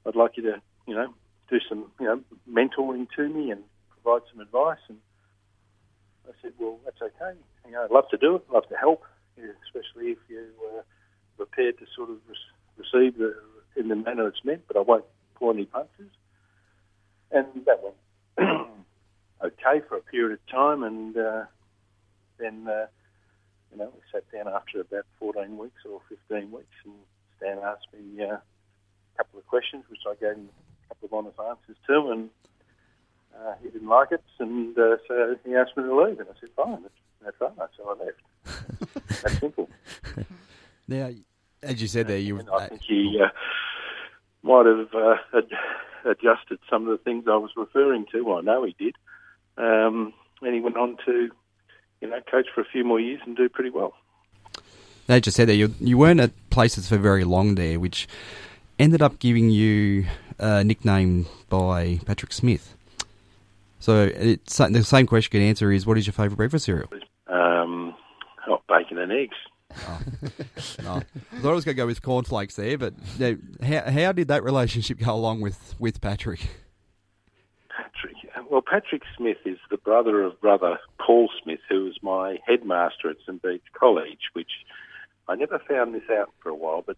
I'd like you to, you know, do some, you know, mentoring to me and provide some advice. And I said, well, that's okay. You know, I'd love to do it. Love to help, especially if you uh, prepared to sort of re- receive the in the manner it's meant. But I won't pull any punches. And that went okay for a period of time, and uh, then uh, you know we sat down after about 14 weeks or 15 weeks, and Stan asked me uh, a couple of questions, which I gave him couple of honest answers to, and uh, he didn't like it, and uh, so he asked me to leave, and I said fine, that's, that's fine, so I left. that's simple. Now, as you said there, you And I think he uh, might have uh, ad- adjusted some of the things I was referring to. Well, I know he did. Um, and he went on to, you know, coach for a few more years and do pretty well. They just said there, you you weren't at places for very long there, which ended up giving you a nickname by Patrick Smith. So it's, the same question you can answer is, what is your favourite breakfast cereal? Um, oh, bacon and eggs. No, I thought I was going to go with cornflakes there, but you know, how how did that relationship go along with, with Patrick? Patrick. Well, Patrick Smith is the brother of brother Paul Smith, who was my headmaster at St Bede's College, which I never found this out for a while, but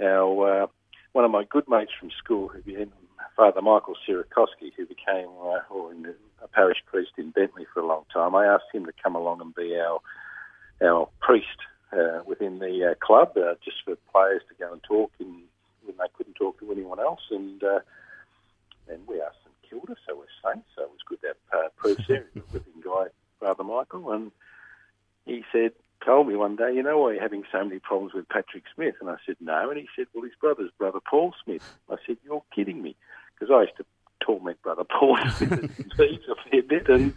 our uh, one of my good mates from school, who became Father Michael Sierakowski, who became uh, or in the, a parish priest in Bentley for a long time, I asked him to come along and be our our priest uh, within the uh, club, uh, just for players to go and talk in, when they couldn't talk to anyone else, and uh, and we asked St Kilda, so we're saints, so it was good to have uh, priest there him, guy Father Michael, and he said, told me one day, you know why you're having so many problems with Patrick Smith? And I said, no. And he said, well, his brother's brother Paul Smith. I said, you're kidding me. Because I used to torment brother Paul with a fair bit, and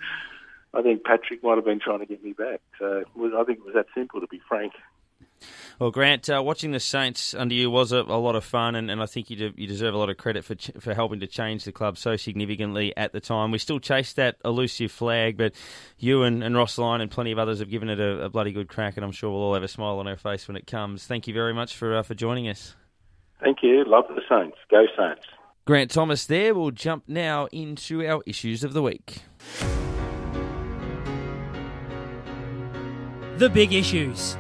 I think Patrick might have been trying to get me back. So was, I think it was that simple, to be frank. Well, Grant, uh, watching the Saints under you was a, a lot of fun, and, and I think you, de- you deserve a lot of credit for ch- for helping to change the club so significantly at the time. We still chase that elusive flag, but you and, and Ross Lyon and plenty of others have given it a, a, bloody good crack, and I'm sure we'll all have a smile on our face when it comes. Thank you very much for uh, for joining us. Thank you. Love the Saints. Go Saints. Grant Thomas there. We'll jump now into our issues of the week. The big issues.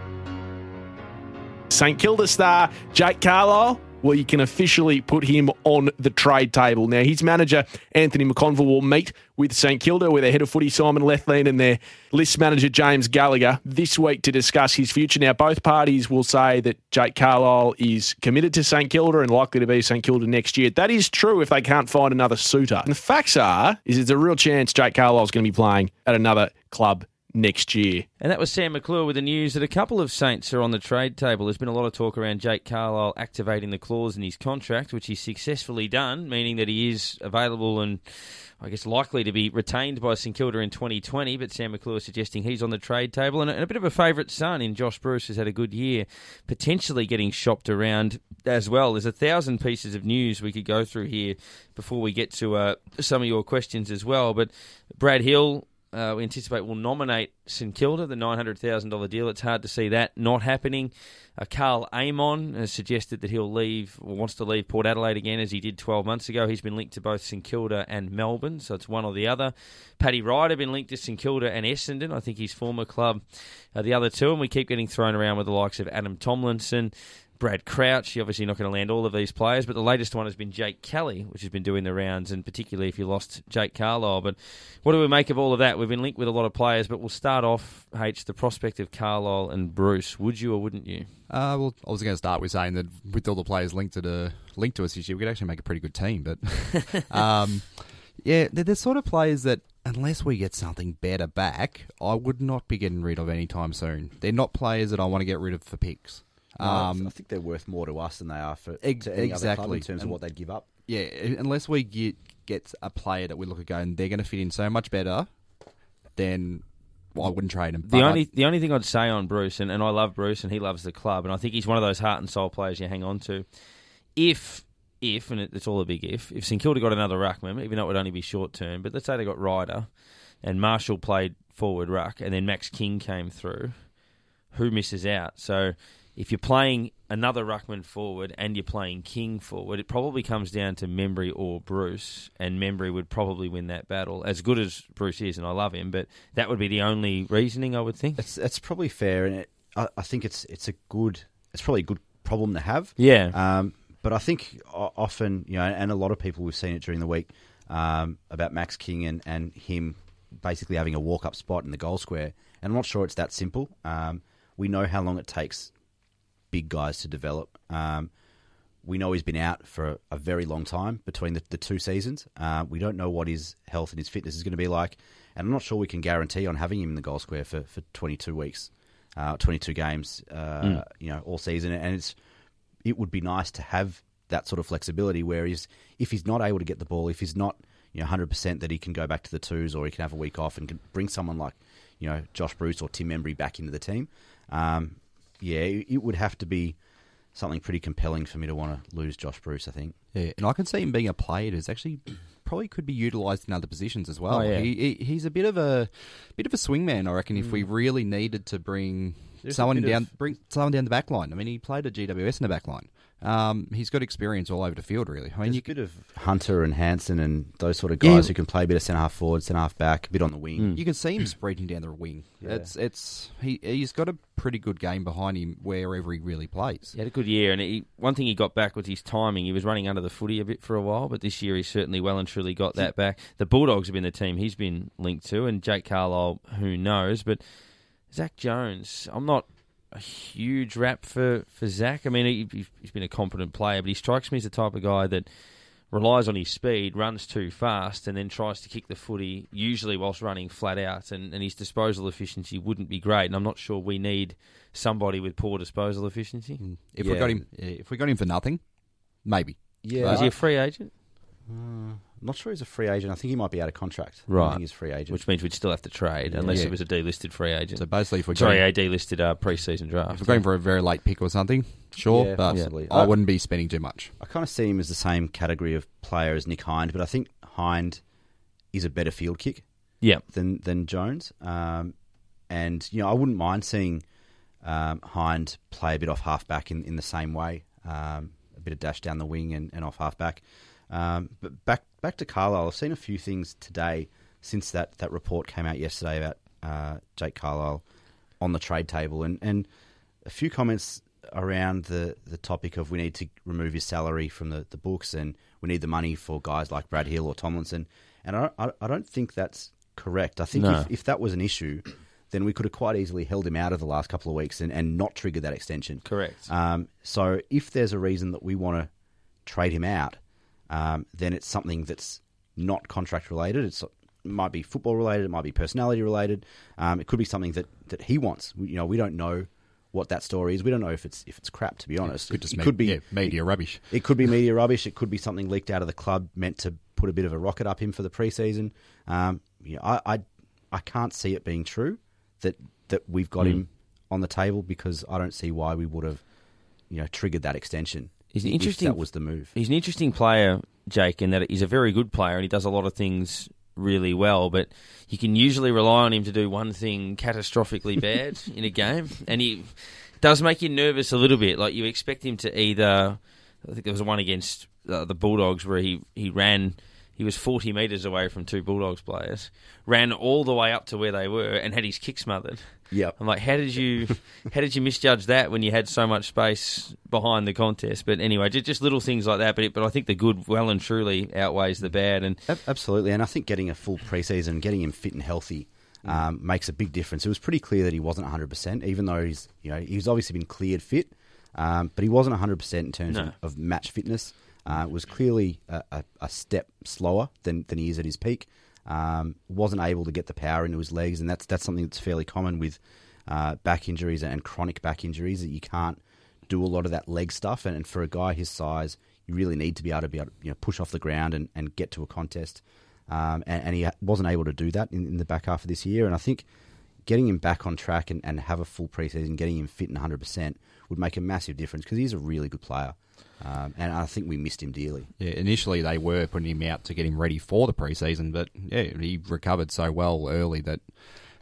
St Kilda star Jake Carlisle. Well, you can officially put him on the trade table. Now, his manager, Anthony McConville, will meet with St Kilda, with their head of footy, Simon Lethlean, and their list manager, James Gallagher, this week to discuss his future. Now, both parties will say that Jake Carlisle is committed to St Kilda and likely to be St Kilda next year. That is true if they can't find another suitor. And the facts are, is there's a real chance Jake Carlisle is going to be playing at another club next year. And that was Sam McClure with the news that a couple of Saints are on the trade table. There's been a lot of talk around Jake Carlisle activating the clause in his contract, which he's successfully done, meaning that he is available and I guess likely to be retained by St Kilda in 2020. But Sam McClure suggesting he's on the trade table, and a, bit of a favourite son in Josh Bruce has had a good year, potentially getting shopped around as well. There's a thousand pieces of news we could go through here before we get to uh, some of your questions as well. But Brad Hill uh, we anticipate will nominate St Kilda, the $900,000 deal. It's hard to see that not happening. Uh, Karl Amon has suggested that he'll leave, wants to leave Port Adelaide again, as he did 12 months ago. He's been linked to both St Kilda and Melbourne, so it's one or the other. Paddy Ryder been linked to St Kilda and Essendon. I think his former club, uh, the other two, and we keep getting thrown around with the likes of Adam Tomlinson. Brad Crouch. You're obviously not going to land all of these players, but the latest one has been Jake Kelly, which has been doing the rounds, and particularly if you lost Jake Carlisle. But what do we make of all of that? We've been linked with a lot of players, but we'll start off, H, the prospect of Carlisle and Bruce. Would you or wouldn't you? Uh, well, I was going to start with saying that with all the players linked to the linked to us this year, we could actually make a pretty good team. But um, yeah, they're the sort of players that unless we get something better back, I would not be getting rid of anytime soon. They're not players that I want to get rid of for picks. Um, I think they're worth more to us than they are for ex- to any exactly. other club in terms and, of what they'd give up. Yeah, unless we get get a player that we look at going, they're going to fit in so much better, then well, I wouldn't trade him. The only the only thing I'd say on Bruce, and, and I love Bruce, and he loves the club, and I think he's one of those heart and soul players you hang on to. If if and it's all a big if, if St Kilda got another ruckman, even though it would only be short term, but let's say they got Ryder, and Marshall played forward ruck, and then Max King came through, who misses out? So if you're playing another ruckman forward and you're playing King forward, it probably comes down to Membrey or Bruce, and Membrey would probably win that battle. As good as Bruce is, and I love him, but that would be the only reasoning I would think. It's that's probably fair, and it, I, I, think it's it's a good, it's probably a good problem to have. Yeah. Um, but I think often, you know, and a lot of people we've seen it during the week um, about Max King and, and him basically having a walk up spot in the goal square, and I'm not sure it's that simple. Um, we know how long it takes big guys to develop. Um, we know he's been out for a very long time between the, the two seasons. Uh, we don't know what his health and his fitness is going to be like, and I'm not sure we can guarantee on having him in the goal square for, for 22 weeks, uh, 22 games, uh, mm. you know, all season. And it's it would be nice to have that sort of flexibility where he's if he's not able to get the ball, if he's not you know 100% that he can go back to the twos or he can have a week off and can bring someone like you know Josh Bruce or Tim Membrey back into the team. Um, yeah, it would have to be something pretty compelling for me to want to lose Josh Bruce. I think. Yeah, and I can see him being a player who's actually probably could be utilised in other positions as well. Oh, yeah. he, he, he's a bit of a bit of a swingman, I reckon. Mm. If we mm. really needed to bring There's someone down, of... bring someone down the back line. I mean, he played at GWS in the back line. Um, he's got experience all over the field, really. I mean, you a bit of Hunter and Hansen and those sort of guys yeah. who can play a bit of centre half forward, centre half back, a bit on the wing. Mm. You can see him spreading down the wing. Yeah. It's it's he he's got a pretty good game behind him wherever he really plays. He had a good year, and he, one thing he got back was his timing. He was running under the footy a bit for a while, but this year he certainly well and truly got that back. The Bulldogs have been the team he's been linked to, and Jake Carlisle, who knows, but. Zach Jones, I'm not a huge rap for, for Zach. I mean, he, he's been a competent player, but he strikes me as the type of guy that relies on his speed, runs too fast, and then tries to kick the footy, usually whilst running flat out. And, and his disposal efficiency wouldn't be great. And I'm not sure we need somebody with poor disposal efficiency. Mm. If yeah. we got him, if we got him for nothing, maybe. Yeah, is he a free agent? I'm not sure he's a free agent. I think he might be out of contract. I Right. think he's a free agent. which means we'd still have to trade unless Yeah. it was a delisted free agent. So basically, if we're Sorry, going, a delisted uh, pre-season draft. if we're going for a very late pick or something, sure, Yeah, but possibly. I I- wouldn't be spending too much. I kind of see him as the same category of player as Nick Hind, but I think Hind is a better field kick yeah, than than Jones. Um, and you know, I wouldn't mind seeing um, Hind play a bit off halfback in, in the same way, um, a bit of dash down the wing and, and off halfback. Um, but back back to Carlisle, I've seen a few things today since that, that report came out yesterday about uh, Jake Carlisle on the trade table, and, and a few comments around the, the topic of we need to remove his salary from the, the books and we need the money for guys like Brad Hill or Tomlinson. And I, I, I don't think that's correct. I think No. if, if that was an issue, then we could have quite easily held him out of the last couple of weeks and, and not triggered that extension. correct. Um, so if there's a reason that we want to trade him out, um, then it's something that's not contract related. It's, it might be football related. It might be personality related. Um, it could be something that, that he wants. We, you know, we don't know what that story is. We don't know if it's if it's crap. To be honest, Could just it me- could be yeah, media rubbish. it could be media rubbish. It could be something leaked out of the club meant to put a bit of a rocket up him for the preseason. Um, you know, I, I I can't see it being true that that we've got him on the table because I don't see why we would have you know triggered that extension. He's an interesting- That was the move. He's an interesting player, Jake, in that he's a very good player and he does a lot of things really well, but you can usually rely on him to do one thing catastrophically bad in a game, and he does make you nervous a little bit. Like you expect him to either, I think there was one against uh, the Bulldogs where he he ran. He was 40 metres away from two Bulldogs players, ran all the way up to where they were, and had his kick smothered. Yep. I'm like, how did you, how did you misjudge that when you had so much space behind the contest? But anyway, just, just little things like that. But it, but I think the good well and truly outweighs the bad. And Absolutely, and I think getting a full preseason, getting him fit and healthy, Mm. um, makes a big difference. It was pretty clear that he wasn't 100, percent even though he's you know he's obviously been cleared fit, um, but he wasn't 100 percent in terms No. of, of match fitness. Uh, was clearly a, a, a step slower than, than he is at his peak. Um, wasn't able to get the power into his legs, and that's that's something that's fairly common with uh, back injuries and chronic back injuries that you can't do a lot of that leg stuff. And, and for a guy his size, you really need to be able to be able to you know, push off the ground and, and get to a contest. Um, and, and he wasn't able to do that in, in the back half of this year. And I think getting him back on track and, and have a full preseason, getting him fit and 100% would make a massive difference because he's a really good player. Um, and I think we missed him dearly. Yeah, initially they were putting him out to get him ready for the preseason, but yeah, he recovered so well early that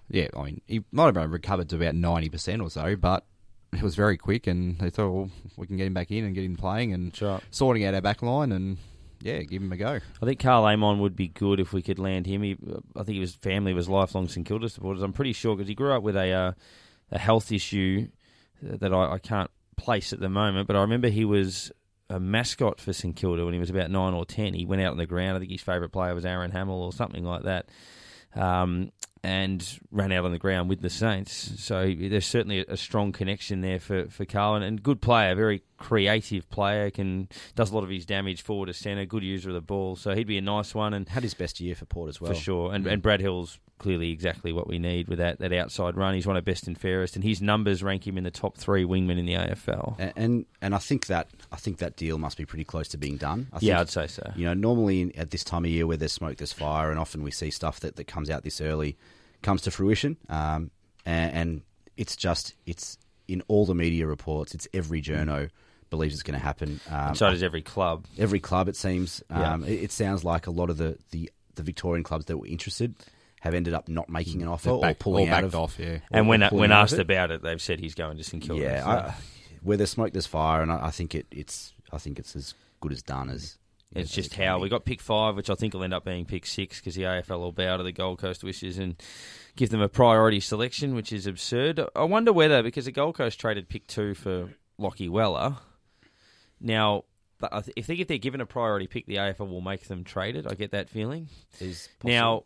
yeah, I mean he might have recovered to about ninety percent or so, but it was very quick, and they thought, well, we can get him back in and get him playing and right. sorting out our back line, and yeah, give him a go. I think Karl Amon would be good if we could land him. He, I think his family was lifelong St Kilda supporters. I'm pretty sure because he grew up with a uh, a health issue that I, I can't place at the moment. But I remember he was a mascot for St Kilda when he was about nine or ten. He went out on the ground. I think his favourite player was Aaron Hamill or something like that. Um, and ran out on the ground with the Saints. So there's certainly a, strong connection there for, for Karl, and, and good player, very creative player, can does a lot of his damage forward to centre, good user of the ball. So he'd be a nice one, and Had his best year for Port as well. for sure. And and Brad Hill's clearly exactly what we need with that, that outside run. He's one of the best and fairest, and his numbers rank him in the top three wingmen in the AFL. And, and and I think that I think that deal must be pretty close to being done. I yeah, think, I'd say so. You know, normally in- at this time of year where there's smoke, there's fire, and often we see stuff that, that comes out this early comes to fruition. Um, and, and it's just, it's in all the media reports, it's every journo believes it's going to happen. Um, so does every club. every club, it seems. Yeah. Um, it, it sounds like a lot of the, the, the Victorian clubs that were interested have ended up not making an offer They're or pulling all out of. off, yeah. And when when asked it. about it, they've said he's going to St Kilda. Yeah, so I, where there's smoke, there's fire, and I, I think it, it's I think it's as good as done as. It's as just it how we got pick five, which I think will end up being pick six because the AFL will bow to the Gold Coast wishes and give them a priority selection, which is absurd. I wonder whether because the Gold Coast traded pick two for Lachie Weller. Now, I th- if they if they're given a priority pick, the AFL will make them trade it. I get that feeling. Is Now,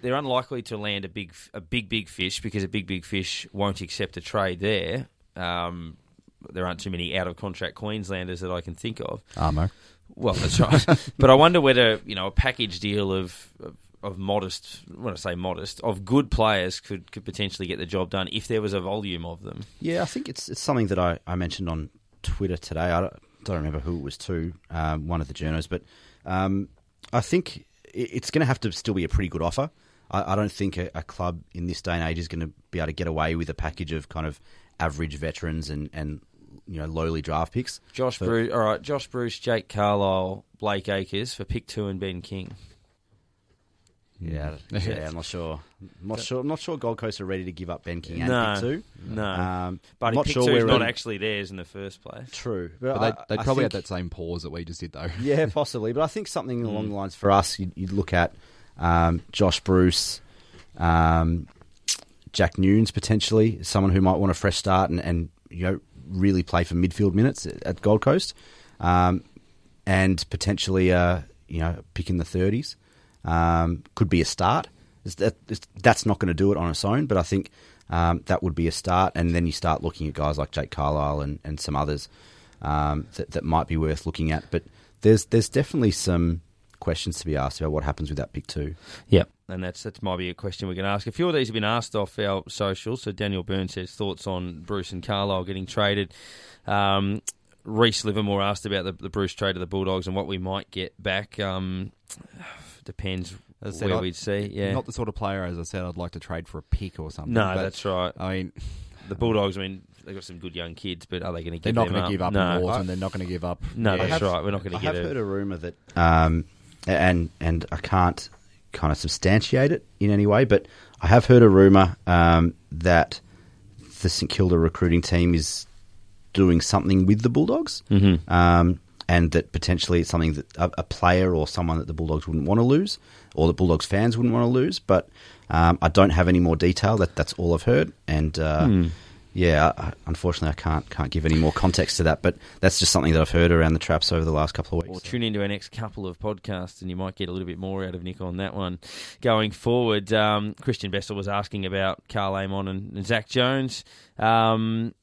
they're unlikely to land a big, a big, big fish because a big, big fish won't accept a trade there. Um, there aren't too many out of contract Queenslanders that I can think of. Armo. Well, that's right. but I wonder whether you know a package deal of, of of modest, when I say modest, of good players could could potentially get the job done if there was a volume of them. Yeah, I think it's it's something that I, I mentioned on Twitter today. I don't, don't remember who it was to, um, one of the journos, but um, I think it's going to have to still be a pretty good offer. I, I don't think a, a club in this day and age is going to be able to get away with a package of kind of average veterans and, and you know lowly draft picks. Josh So- Bruce, all right. Josh Bruce, Jake Carlisle, Blake Acres for pick two and Ben King. Yeah, yeah, I'm not sure. I'm not sure. I'm not sure Gold Coast are ready to give up Ben King and No, pick two. no. um, But I'm not pick sure two's where not we're- actually theirs in the first place. True, But I- they'd, they'd I probably think- have that same pause that we just did, though. Yeah, possibly. But I think something Hmm. along the lines for us, you'd, you'd look at um, Josh Bruce, um, Jack Newnes potentially, someone who might want a fresh start and, and you know really play for midfield minutes at at Gold Coast, um, and potentially uh, you know pick in the thirties um, could be a start. It's- that- it's- that's not going to do it on its own, but I think um, that would be a start. And then you start looking at guys like Jake Carlisle and, and some others um, that, that might be worth looking at. But there's there's definitely some questions to be asked about what happens with that pick two. Yep. And that's that might be a question we can ask. A few of these have been asked off our socials. So Daniel Byrne says thoughts on Bruce and Carlisle getting traded. Um, Reese Livermore asked about the, the Bruce trade of the Bulldogs and what we might get back. Um, depends As I said, where I- we'd see. Yeah. Not the sort of player, as I said, I'd like to trade for a pick or something. no, but, that's right. I mean, The Bulldogs. I mean, they've got some good young kids, but are they going to they're give not going to give up No. in wars, and they're not going to give up. No, Yeah. that's right. We're not going to get. I to have get heard a. a rumor that, um, and and I can't kind of substantiate it in any way, but I have heard a rumor um, that the St Kilda recruiting team is doing something with the Bulldogs, Mhm. um, and that potentially it's something that a, a player or someone that the Bulldogs wouldn't want to lose, or the Bulldogs fans wouldn't want to lose. But um, I don't have any more detail. That that's all I've heard, and. Uh, Hmm. Yeah, I- unfortunately, I can't can't give any more context to that, but that's just something that I've heard around the traps over the last couple of Or weeks. tune into our next couple of podcasts, and you might get a little bit more out of Nick on that one going forward. Um, Christian Bessel was asking about Karl Amon and, and Zach Jones. Um,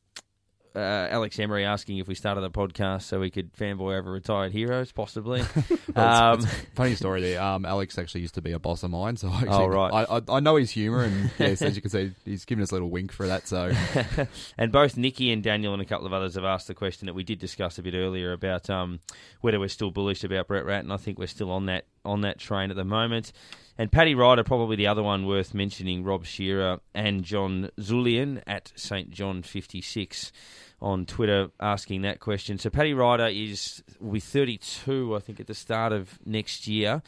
uh, Alex Emery asking if we started the podcast so we could fanboy over retired heroes, possibly. Well, um, it's- it's funny story there. Um, Alex actually used to be a boss of mine, so I actually, Oh, right. I, I, I know his humour, and yes, as you can see, he's given us a little wink for that. So and both Nikki and Daniel and a couple of others have asked the question that we did discuss a bit earlier about um, whether we're still bullish about Brett Ratten. I think we're still on that on that train at the moment. And Paddy Ryder, probably the other one worth mentioning, Rob Shearer and John Zulian at St John fifty six on Twitter asking that question. So Paddy Ryder is will be thirty two, I think, at the start of next year.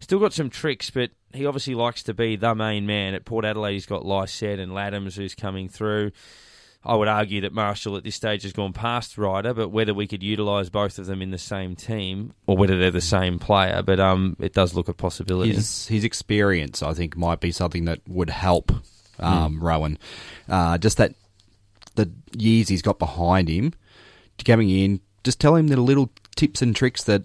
Still got some tricks, but he obviously likes to be the main man. At Port Adelaide, he's got Lycett and Ladhams who's coming through. I would argue that Marshall at this stage has gone past Ryder, but whether we could utilise both of them in the same team or whether they're the same player, but um, it does look a possibility. his his experience, I think, might be something that would help um, Rowan. Uh, just that the years he's got behind him, coming in, just tell him the little tips and tricks that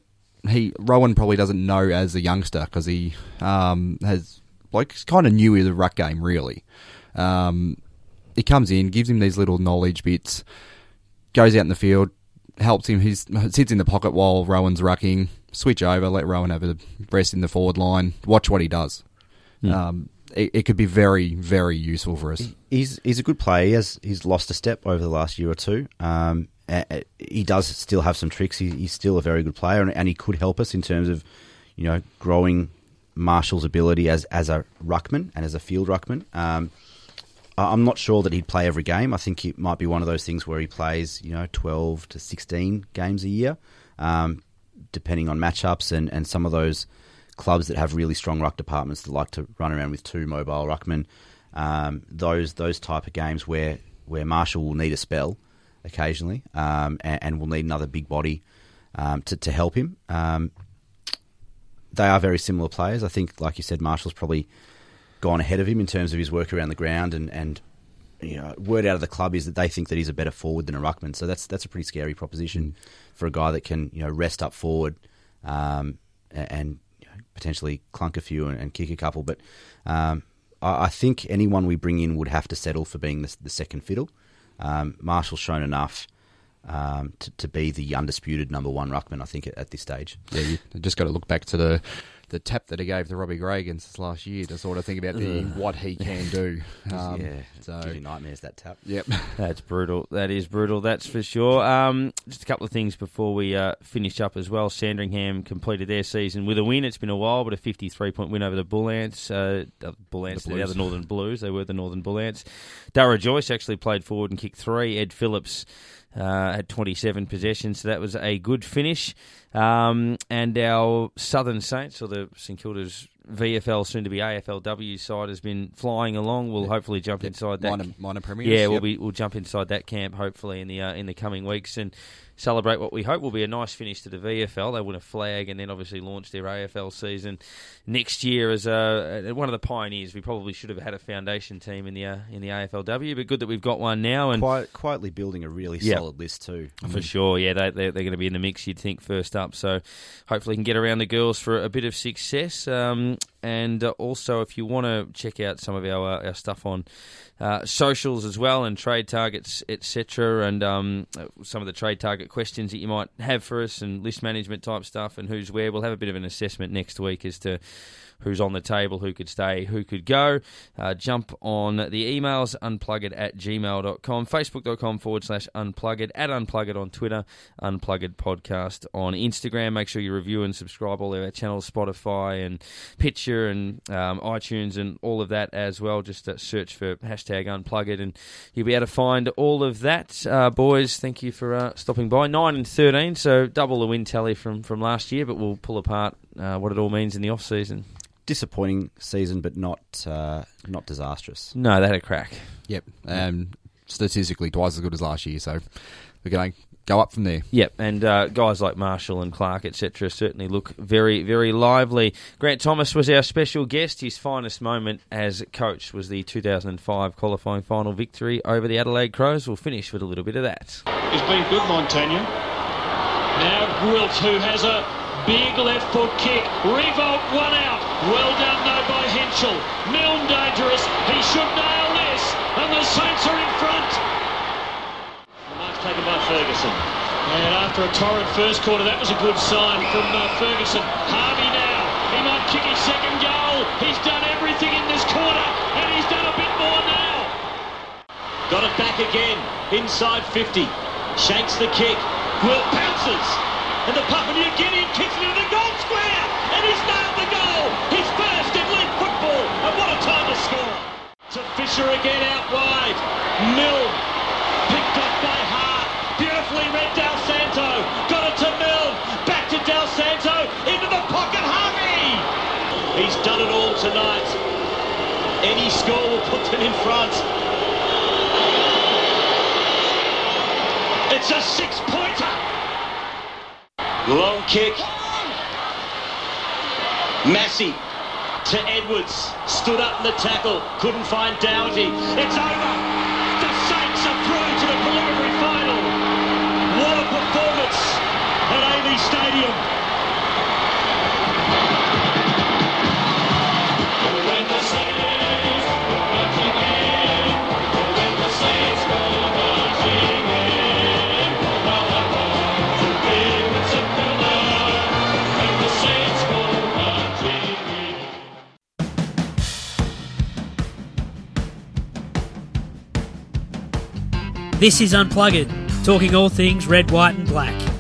he Rowan probably doesn't know as a youngster because he um, has like kind of new with the ruck game really. Um, he comes in, gives him these little knowledge bits, goes out in the field, helps him. He sits in the pocket while Rowan's rucking. Switch over, let Rowan have a rest in the forward line. Watch what he does. Um, it, it could be very, very useful for us. He's he's a good player. He has he's lost a step over the last year or two. Um, he does still have some tricks. He, he's still a very good player, and, and he could help us in terms of, you know, growing Marshall's ability as as a ruckman and as a field ruckman. Um, I'm not sure that he'd play every game. I think it might be one of those things where he plays, you know, 12 to 16 games a year, um, depending on matchups and, and some of those clubs that have really strong ruck departments that like to run around with two mobile ruckmen. Um, those those type of games where where Marshall will need a spell occasionally um, and, and will need another big body um, to to help him. Um, they are very similar players. I think, like you said, Marshall's probably gone ahead of him in terms of his work around the ground and, and you know, word out of the club is that they think that he's a better forward than a ruckman. So that's that's a pretty scary proposition for a guy that can you know rest up forward um, and you know, potentially clunk a few and, and kick a couple. But um, I, I think anyone we bring in would have to settle for being the, the second fiddle. Um, Marshall's shown enough um, to, to be the undisputed number one ruckman. I think at, at this stage. Yeah, you just got to look back to the the tap that he gave to Robbie Gray against us last year to sort of think about the, what he can do. Um, yeah, so gives you nightmares that tap. yep. That's brutal. That is brutal. That's for sure. Um, just a couple of things before we uh, finish up as well. Sandringham completed their season with a win. It's been a while, but a 53 point win over the Bull Ants. Uh, the Bull Ants, The the, other Northern Blues. They were the Northern Bull Ants. Darragh Joyce actually played forward and kicked three. Ed Phillips uh, had 27 possessions, so that was a good finish. Um, and our Southern Saints, or the St Kilda's VFL, soon to be AFLW side, has been flying along. We'll hopefully jump inside that. minor, minor premiers. Yeah, we'll be we'll jump inside that camp hopefully in the uh, in the coming weeks and celebrate what we hope will be a nice finish to the VFL. They win a flag and then obviously launch their AFL season next year as uh, one of the pioneers. We probably should have had a foundation team in the uh, in the AFLW, but good that we've got one now and. Quiet, quietly building a really Yeah. solid list too. For sure, yeah, they, they're, they're going to be in the mix, you'd think, first up. So hopefully, can get around the girls for a bit of success. Um, and uh, also, if you want to check out some of our, uh, our stuff on uh, socials as well and trade targets, etc., and um, some of the trade target questions that you might have for us and list management type stuff and who's where, we'll have a bit of an assessment next week as to who's on the table, who could stay, who could go. Uh, jump on the emails, unplugged at gmail.com, facebook.com forward slash unplugged, at unplugged on Twitter, unplugged podcast on Instagram. Make sure you review and subscribe all of our channels, Spotify and Stitcher and um, iTunes and all of that as well. Just uh, search for hashtag unplugged and you'll be able to find all of that. Uh, boys, thank you for uh, stopping by. 9 and 13, so double the win tally from, from last year, but we'll pull apart uh, what it all means in the off season. Disappointing season, but not uh, not disastrous. No, they had a crack. Yep. Um, statistically, twice as good as last year. So we're going to go up from there. Yep, and uh, guys like Marshall and Clark, etc., certainly look very, very lively. Grant Thomas was our special guest. His finest moment as coach was the 2005 qualifying final victory over the Adelaide Crows. We'll finish with a little bit of that. He's been good, Montagna. Now Gwilt, who has a big left foot kick. Revolt, one out. Well done, though, by Henschel. Milne dangerous. He should nail this. And the Saints are in front. The mark's taken by Ferguson. And after a torrid first quarter, that was a good sign from uh, Ferguson. Harvey now. He might kick his second goal. He's done everything in this quarter, and he's done a bit more now. Got it back again. Inside 50. Shanks the kick. Will pounces. And the Papua New Guinean kicks it into the goal square. And he's nailed the goal. His first in league football. And what a time to score. To Fisher again out wide. Mill Picked up by Hart. Beautifully read Dal Santo. Got it to Mill. Back to Dal Santo. Into the pocket. Harvey. He's done it all tonight. Any score will put them in front. It's a six-pointer. Long kick. Massey to Edwards. Stood up in the tackle. Couldn't find Dougherty. It's over. This is Unplugged, talking all things red, white, and black.